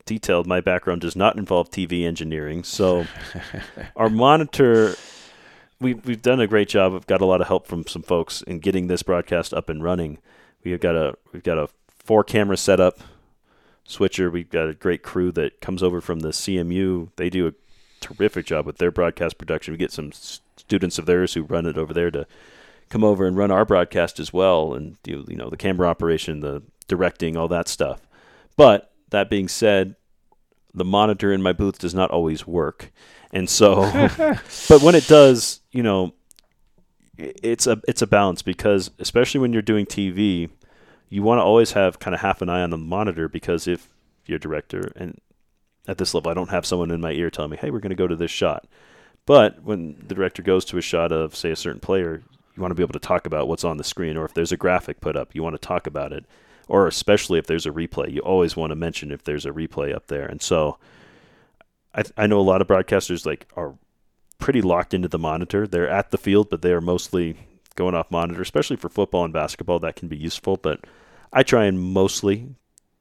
detailed, my background does not involve TV engineering. So our monitor, we've we've done a great job. We've got a lot of help from some folks in getting this broadcast up and running. We've got a we've got a four camera setup switcher. We've got a great crew that comes over from the CMU. They do a terrific job with their broadcast production. We get some students of theirs who run it over there to come over and run our broadcast as well, and do you know the camera operation, the directing, all that stuff. But that being said, the monitor in my booth does not always work, and so, but when it does, you know, it's a it's a balance because especially when you're doing TV, you want to always have kind of half an eye on the monitor because if you're director and at this level, I don't have someone in my ear telling me, "Hey, we're going to go to this shot." But when the director goes to a shot of, say, a certain player, you want to be able to talk about what's on the screen, or if there's a graphic put up, you want to talk about it, or especially if there's a replay, you always want to mention if there's a replay up there. And so, I, I know a lot of broadcasters like are pretty locked into the monitor. They're at the field, but they are mostly going off monitor, especially for football and basketball. That can be useful, but I try and mostly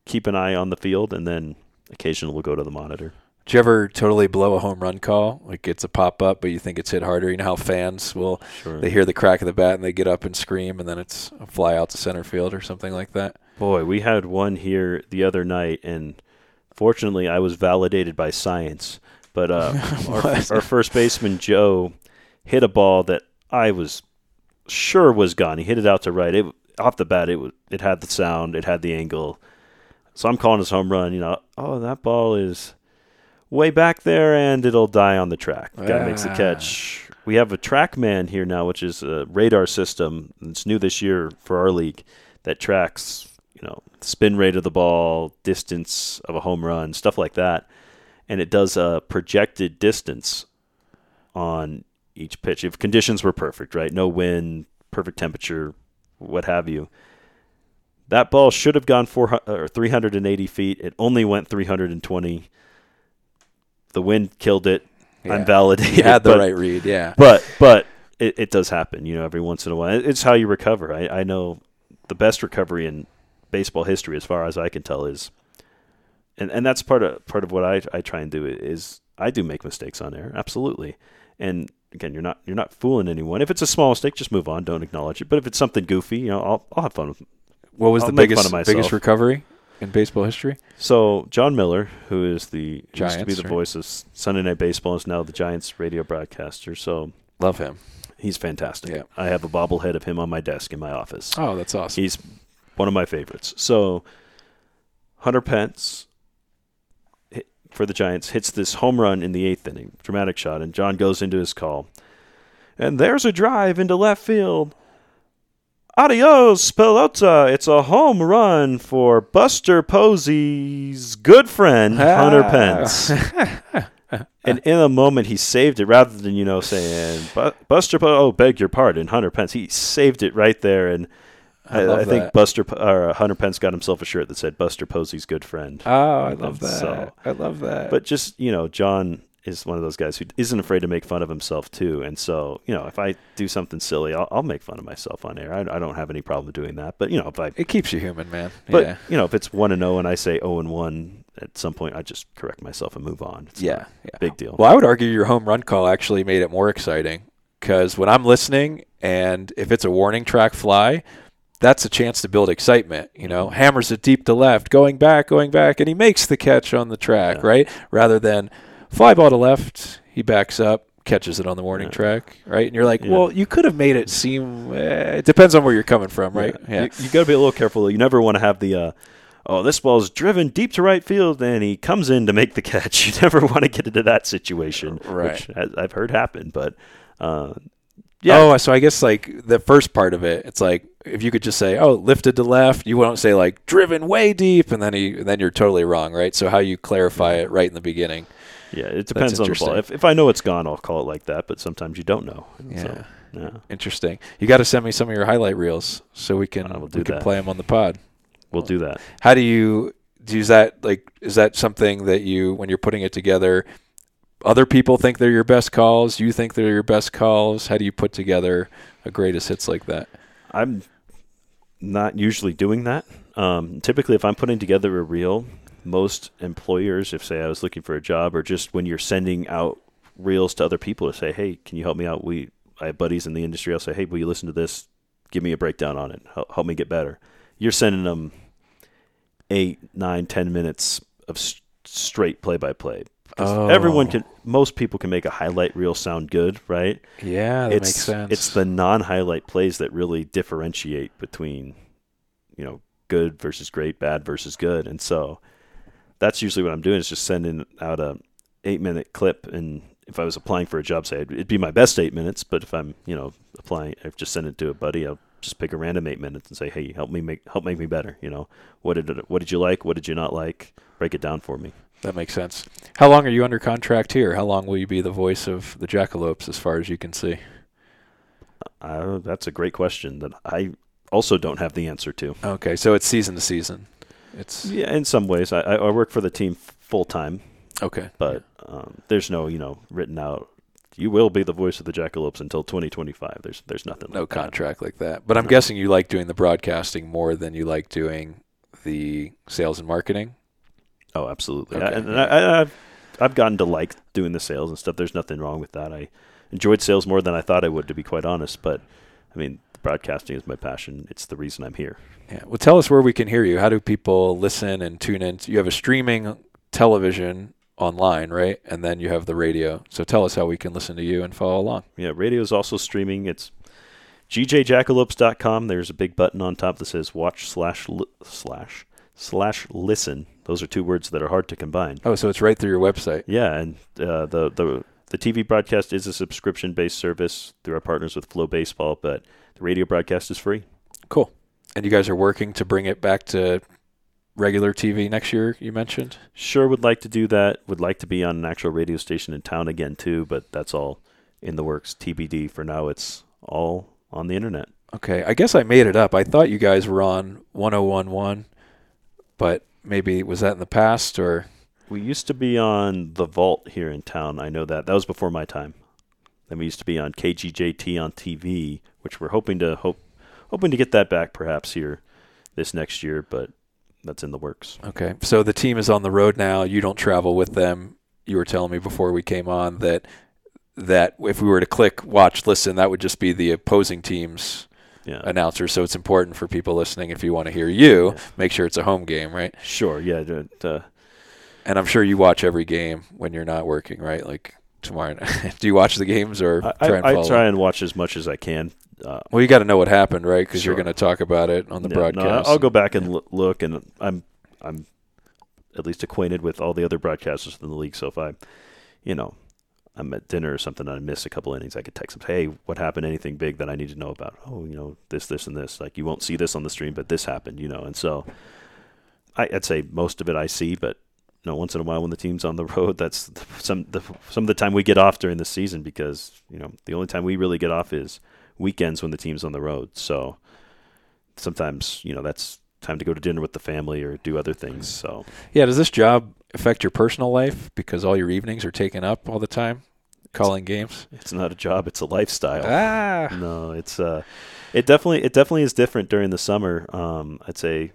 keep an eye on the field, and then occasionally we'll go to the monitor. Do you ever totally blow a home run call? Like it's a pop up, but you think it's hit harder. You know how fans will Sure. they hear the crack of the bat and they get up and scream, and then it's a fly out to center field or something like that. Boy, we had one here the other night, and fortunately, I was validated by science. But uh, our, our first baseman Joe hit a ball that I was sure was gone. He hit it out to right. It off the bat, it was, it had the sound, it had the angle. So I'm calling his home run. You know, oh that ball is way back there, and it'll die on the track. The guy makes the Ah. catch. We have a TrackMan here now, which is a radar system. It's new this year for our league that tracks, you know, spin rate of the ball, distance of a home run, stuff like that. And it does a projected distance on each pitch. If conditions were perfect, right? No wind, perfect temperature, what have you. That ball should have gone 400 or 380 feet. It only went 320. The wind killed it. Yeah. I'm validated. You had the but- right read, yeah. but but it, it does happen, you know, every once in a while. It's how you recover. I, I know the best recovery in baseball history, as far as I can tell, is and, and that's part of part of what I, I try and do is I do make mistakes on air, absolutely. And again, you're not you're not fooling anyone. If it's a small mistake, just move on, don't acknowledge it. But if it's something goofy, you know, I'll I'll have fun with. What was I'll the biggest biggest recovery in baseball history? So Jon Miller, who is the used to be the right? voice of Sunday Night Baseball, is now the Giants radio broadcaster. So Love him. he's fantastic. Yeah. I have a bobblehead of him on my desk in my office. Oh, that's awesome. He's one of my favorites. So Hunter Pence hit, for the Giants hits this home run in the eighth inning, dramatic shot, and Jon goes into his call. And there's a drive into left field. Adios, pelota. It's a home run for Buster Posey's good friend, Hunter. Pence. and in a moment, he saved it rather than, you know, saying, Buster, po- oh, beg your pardon, Hunter Pence. He saved it right there. And I I, I think. Buster or uh, Hunter Pence got himself a shirt that said Buster Posey's good friend. Oh, I love that. so- I love that. But just you know, Jon is one of those guys who isn't afraid to make fun of himself too. And so you know, if I do something silly, I'll, I'll make fun of myself on air. I, I don't have any problem doing that. But you know, if I it keeps you human, man. but yeah. you know, if it's one and zero and I say zero and one at some point, I just correct myself and move on. It's Yeah, yeah. big deal. Well, I would argue your home run call actually made it more exciting because when I'm listening and if it's a warning track fly, that's a chance to build excitement. You know, hammers it deep to left, going back, going back, and he makes the catch on the track, Yeah. right? Rather than fly ball to left, he backs up, catches it on the warning Yeah. track, right? And you're like, Yeah. well, you could have made it seem. Eh, it depends on where you're coming from, right? You, you got to be a little careful. You never want to have the, uh, oh, this ball's driven deep to right field and he comes in to make the catch. You never want to get into that situation, Right. which I've heard happen. But uh, yeah, Oh, so I guess like the first part of it, it's like if you could just say, "Oh, lifted to left," you won't say like driven way deep, and then he, then you're totally wrong, right? So how you clarify it right in the beginning? yeah, it depends on the ball. If, if I know it's gone, I'll call it like that. But sometimes you don't know. Yeah. So, yeah. Interesting. You got to send me some of your highlight reels so we can I will we can that. play them on the pod. We'll do that. How do you do? Is that like is that something that you when you're putting it together? Other people think they're your best calls. You think they're your best calls. How do you put together a greatest hits like that? I'm not usually doing that. Um, typically, if I'm putting together a reel, most employers, if say I was looking for a job, or just when you're sending out reels to other people to say, "Hey, can you help me out?" We, I have buddies in the industry. I'll say, "Hey, will you listen to this? Give me a breakdown on it. Help, help me get better." You're sending them eight, nine, ten minutes of straight play-by-play. Oh. Everyone can, most people can make a highlight reel sound good, right? Yeah, that it's makes sense. it's the non-highlight plays that really differentiate between, you know, good versus great, bad versus good, and so that's usually what I'm doing is just sending out a eight minute clip and if I was applying for a job, say it'd be my best eight minutes. But if I'm, you know, applying, I've just send it to a buddy. I'll just pick a random eight minutes and say, "Hey, help me make help make me better." You know, what did it, what did you like? What did you not like? Break it down for me. That makes sense. How long are you under contract here? How long will you be the voice of the Jackalopes, as far as you can see? Uh, that's a great question that I also don't have the answer to. Okay, so it's season to season. It's Yeah, in some ways, I, I work for the team full time, okay, but um, there's no, you know, written out. You will be the voice of the Jackalopes until 2025. There's there's nothing. no like that. contract like that. But I'm No. guessing you like doing the broadcasting more than you like doing the sales and marketing. Oh, absolutely. Okay. I, and I, I've I've gotten to like doing the sales and stuff. There's nothing wrong with that. I enjoyed sales more than I thought I would, to be quite honest. But I mean, broadcasting is my passion. It's the reason I'm here. Yeah. Well, tell us where we can hear you. How do people listen and tune in? You have a streaming television online, right? And then you have the radio. So tell us how we can listen to you and follow along. Yeah, radio is also streaming. It's gjjackalopes.com. There's a big button on top that says watch slash li- slash slash listen. Those are two words that are hard to combine. Oh, so it's right through your website. Yeah, and uh, the the the TV broadcast is a subscription based service through our partners with FloBaseball, but the radio broadcast is free. Cool. And you guys are working to bring it back to regular TV next year, you mentioned? Sure would like to do that. Would like to be on an actual radio station in town again too, but that's all in the works. TBD for now. It's all on the internet. Okay. I guess I made it up. I thought you guys were on 1011, but maybe was that in the past or We used to be on the Vault here in town. I know that. That was before my time. Then we used to be on KGJT on TV, which we're hoping to hope hoping to get that back perhaps here this next year, but that's in the works. Okay. So the team is on the road now. You don't travel with them. You were telling me before we came on that that if we were to click watch listen, that would just be the opposing team's Yeah. announcer. So it's important for people listening if you want to hear you, Yeah. make sure it's a home game, right? Sure. Yeah. Uh, And I'm sure you watch every game when you're not working, right? Like tomorrow. night. Do you watch the games or I, try and I, I try and watch as much as I can. Uh, Well, you got to know what happened, right? Because you're going to talk about it on the yeah, no, broadcast. I'll go back and loo- look, and I'm I'm at least acquainted with all the other broadcasters in the league. So if I, you know, I'm at dinner or something and I miss a couple innings, I could text them, "Hey, what happened? Anything big that I need to know about?" Oh, you know, this, this, and this. Like you won't see this on the stream, but this happened, you know. And so, I, I'd say most of it I see, but you know, once in a while when the team's on the road, that's some the, some of the time we get off during the season because you know the only time we really get off is weekends when the team's on the road. So sometimes you know that's time to go to dinner with the family or do other things. So Yeah, does this job affect your personal life because all your evenings are taken up all the time calling games? it's not a job; it's a lifestyle. Ah, No, it's uh, it definitely it definitely is different during the summer. Um, I'd say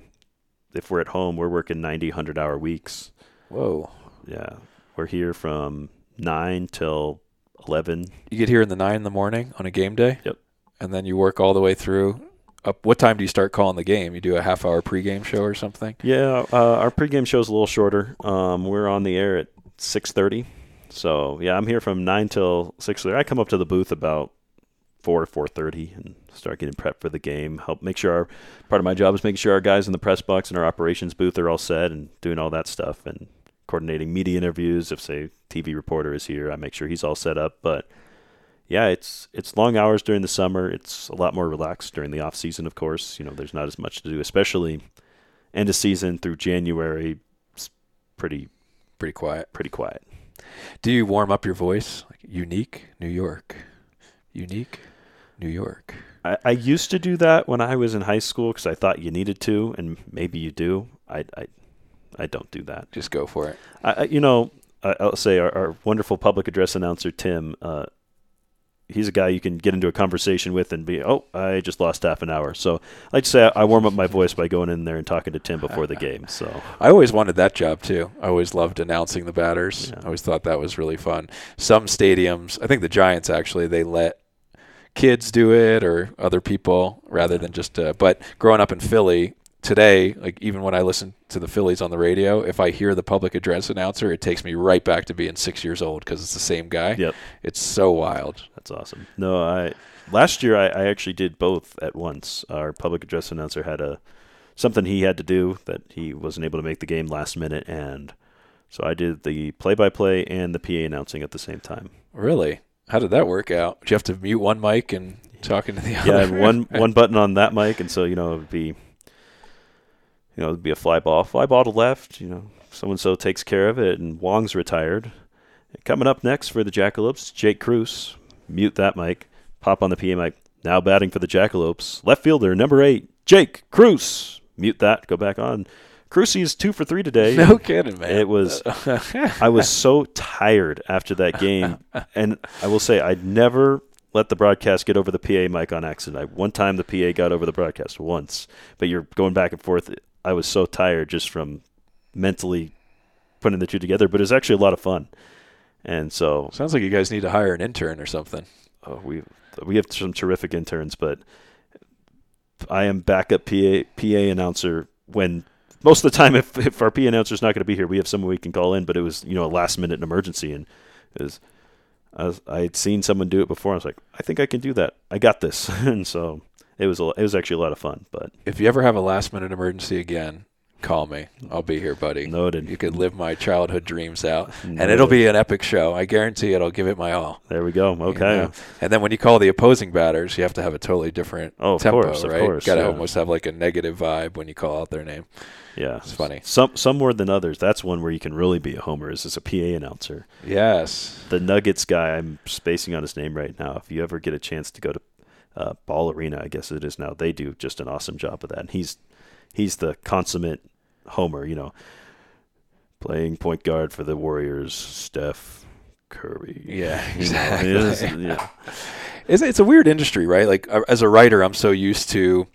if we're at home, we're working 90, 100 hour weeks. whoa! Yeah, we're here from nine till eleven. You get here in the nine in the morning on a game day. Yep. And then you work all the way through. Up. What time do you start calling the game? You do a half hour pregame show or something? Yeah, uh, our pregame show is a little shorter. Um, we're on the air at six thirty. So yeah, I'm here from nine till six thirty. I come up to the booth about four four thirty and start getting prepped for the game. Help make sure our part of my job is making sure our guys in the press box and our operations booth are all set and doing all that stuff and coordinating media interviews. If say TV reporter is here, I make sure he's all set up. But yeah, it's it's long hours during the summer. It's a lot more relaxed during the off season. Of course, you know there's not as much to do, especially end of season through January. It's pretty Pretty quiet. pretty quiet. Do you warm up your voice? Like unique New York, unique New York. I, I used to do that when I was in high school because I thought you needed to, and maybe you do. I I, I don't do that. Just go for it. I, I you know I, I'll say our, our wonderful public address announcer Tim. Uh, he's a guy you can get into a conversation with and be, oh, I just lost half an hour. So I like to say I, I warm up my voice by going in there and talking to Tim before the game. So I always wanted that job too. I always loved announcing the batters. Yeah. I always thought that was really fun. Some stadiums, I think the Giants actually, they let kids do it or other people rather than just. Uh, but growing up in Philly, today, like even when I listen to the Phillies on the radio, if I hear the public address announcer, it takes me right back to being six years old because it's the same guy. Yep. It's so wild. That's awesome. No, I last year I, I actually did both at once. Our public address announcer had a something he had to do that he wasn't able to make the game last minute, and so I did the play-by-play and the PA announcing at the same time. Really? How did that work out? Did you have to mute one mic and talking to the Yeah, other? Had one one button on that mic, and so you know it'd be, you know, it'd be a fly ball, fly ball to left. You know, so and so takes care of it, and Wong's retired. Coming up next for the Jackalopes, Jake Cruz. Mute that mic. Pop on the PA mic. Now batting for the Jackalopes, left fielder number eight, Jake Cruz. Mute that. Go back on. Cruzy is two for three today. no kidding, man. It was. I was so tired after that game, and I will say I'd never let the broadcast get over the PA mic on accident. I, one time the PA got over the broadcast once, but you're going back and forth. I was so tired just from mentally putting the two together, but it was actually a lot of fun. And so Sounds like you guys need to hire an intern or something. uh, we we have some terrific interns, but I am backup PA PA announcer when most of the time if, if our PA announcer is not going to be here, we have someone we can call in. But it was you know a last minute emergency, and it was I I had seen someone do it before. I was like, I think I can do that. I got this, and so it was a, it was actually a lot of fun. But If you ever have a last minute emergency again, call me. I'll be here, buddy. Noted. You could live my childhood dreams out, and it'll be an epic show. I guarantee it. I'll give it my all. there we go. you Okay. know? And then when you call the opposing batters, you have to have a totally different Oh, of tempo, course, of right? course, Got to yeah. almost have like a negative vibe when you call out their name. Yeah, It's funny. Some some more than others. That's one where you can really be a homer. Is as a PA announcer. Yes. the Nuggets guy. I'm spacing on his name right now. If you ever get a chance to go to uh, Ball Arena, I guess it is now. They do just an awesome job of that. And he's he's the consummate homer. You know, playing point guard for the Warriors, Steph Curry. Yeah, You know, exactly. it is- yeah. It's, it's a weird industry, right? Like uh, as a writer, I'm so used to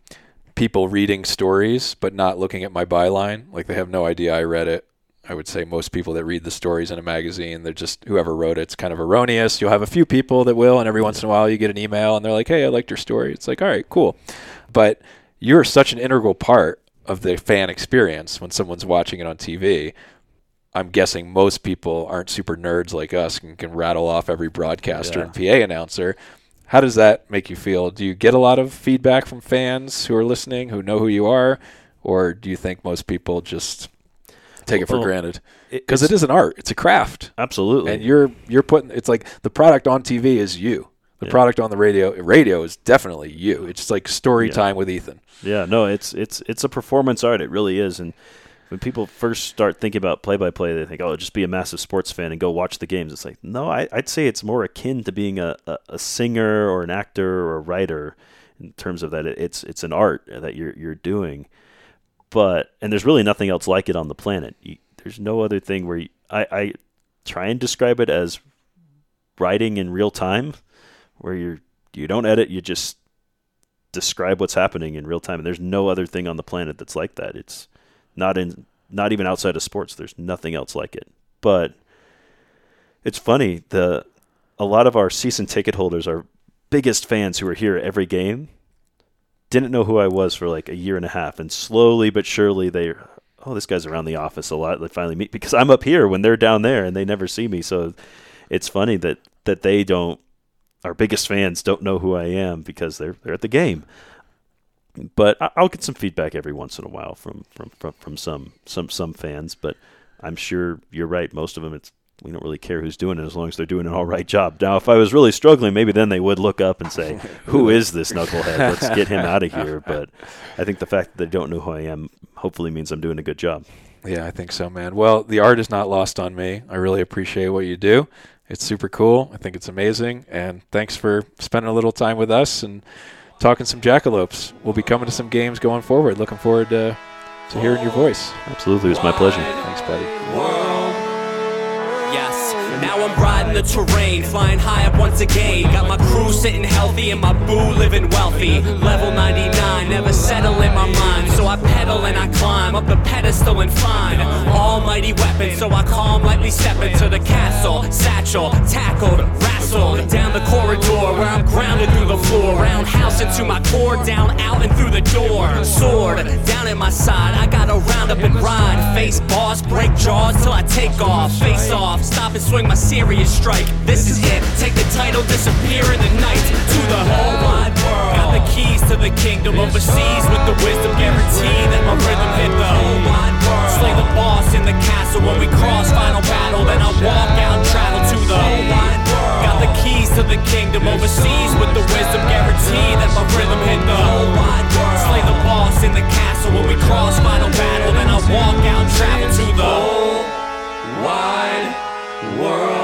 people reading stories but not looking at my byline. Like they have no idea I read it. I would say most people that read the stories in a magazine, they're just whoever wrote it's kind of erroneous. You'll have a few people that will, and every once in a while you get an email and they're like, "Hey, I liked your story." It's like, "All right, cool," but you're such an integral part of the fan experience when someone's watching it on TV. I'm guessing most people aren't super nerds like us and can rattle off every broadcaster Yeah. and PA announcer. How does that make you feel? Do you get a lot of feedback from fans who are listening, who know who you are, or do you think most people just take it for Well, granted? Because it is an art; it's a craft, absolutely. and you're you're putting. It's like the product on TV is you. The Yeah. product on the radio radio is definitely you. It's like story Yeah. time with Ethan. Yeah, no, it's it's it's a performance art. It really is. And when people first start thinking about play by play, they think, "Oh, just be a massive sports fan and go watch the games." It's like, no, I, I'd say it's more akin to being a, a, a singer or an actor or a writer in terms of that. It's it's an art that you're you're doing. But and there's really nothing else like it on the planet. You, there's no other thing where you, I I try and describe it as writing in real time, where you're you don't edit, you just describe what's happening in real time. And there's no other thing on the planet that's like that. It's not in not even outside of sports. There's nothing else like it. But it's funny, the a lot of our season ticket holders, are biggest fans who are here every game, didn't know who I was for like a year and a half, and slowly but surely they, oh, this guy's around the office a lot. They finally meet because I'm up here when they're down there, and they never see me. So it's funny that that they don't. Our biggest fans don't know who I am because they're they're at the game. But I'll get some feedback every once in a while from from from, from some some some fans. But I'm sure you're right. Most of them, it's we don't really care who's doing it as long as they're doing an all right job. Now, if I was really struggling, maybe then they would look up and say, "Who is this knucklehead? Let's get him out of here." But I think the fact that they don't know who I am hopefully means I'm doing a good job. Yeah, I think so, man. Well, the art is not lost on me. I really appreciate what you do. It's super cool. I think it's amazing. And thanks for spending a little time with us and talking some jackalopes. We'll be coming to some games going forward. Looking forward to, to hearing your voice. Absolutely, it was my pleasure. Thanks, buddy. Now I'm riding the terrain, flying high up once again. Got my crew sitting healthy and my boo living wealthy. Level 99, never settle in my mind. So I pedal and I climb up the pedestal and find almighty weapon. So I calm, lightly step into the castle. Satchel, tackled, wrestled console down the corridor where I'm grounded through the floor. Roundhouse into my core, down out and through the door. Sword down in my side, I gotta round up and ride. Face boss, break jaws till I take off. Face off, stop and swing my serious strike. This is it, take the title, disappear in the night to the whole wide world. Got the keys to the kingdom overseas with the wisdom guarantee that my rhythm hit the whole wide world. Slay the boss in the castle when we cross final battle, then I walk out, travel to the whole wide the keys to the kingdom. Overseas with the wisdom, guarantee that my rhythm hit the whole wide world. Slay the boss in the castle when we cross final battle. Then I walk out, travel to the whole wide world.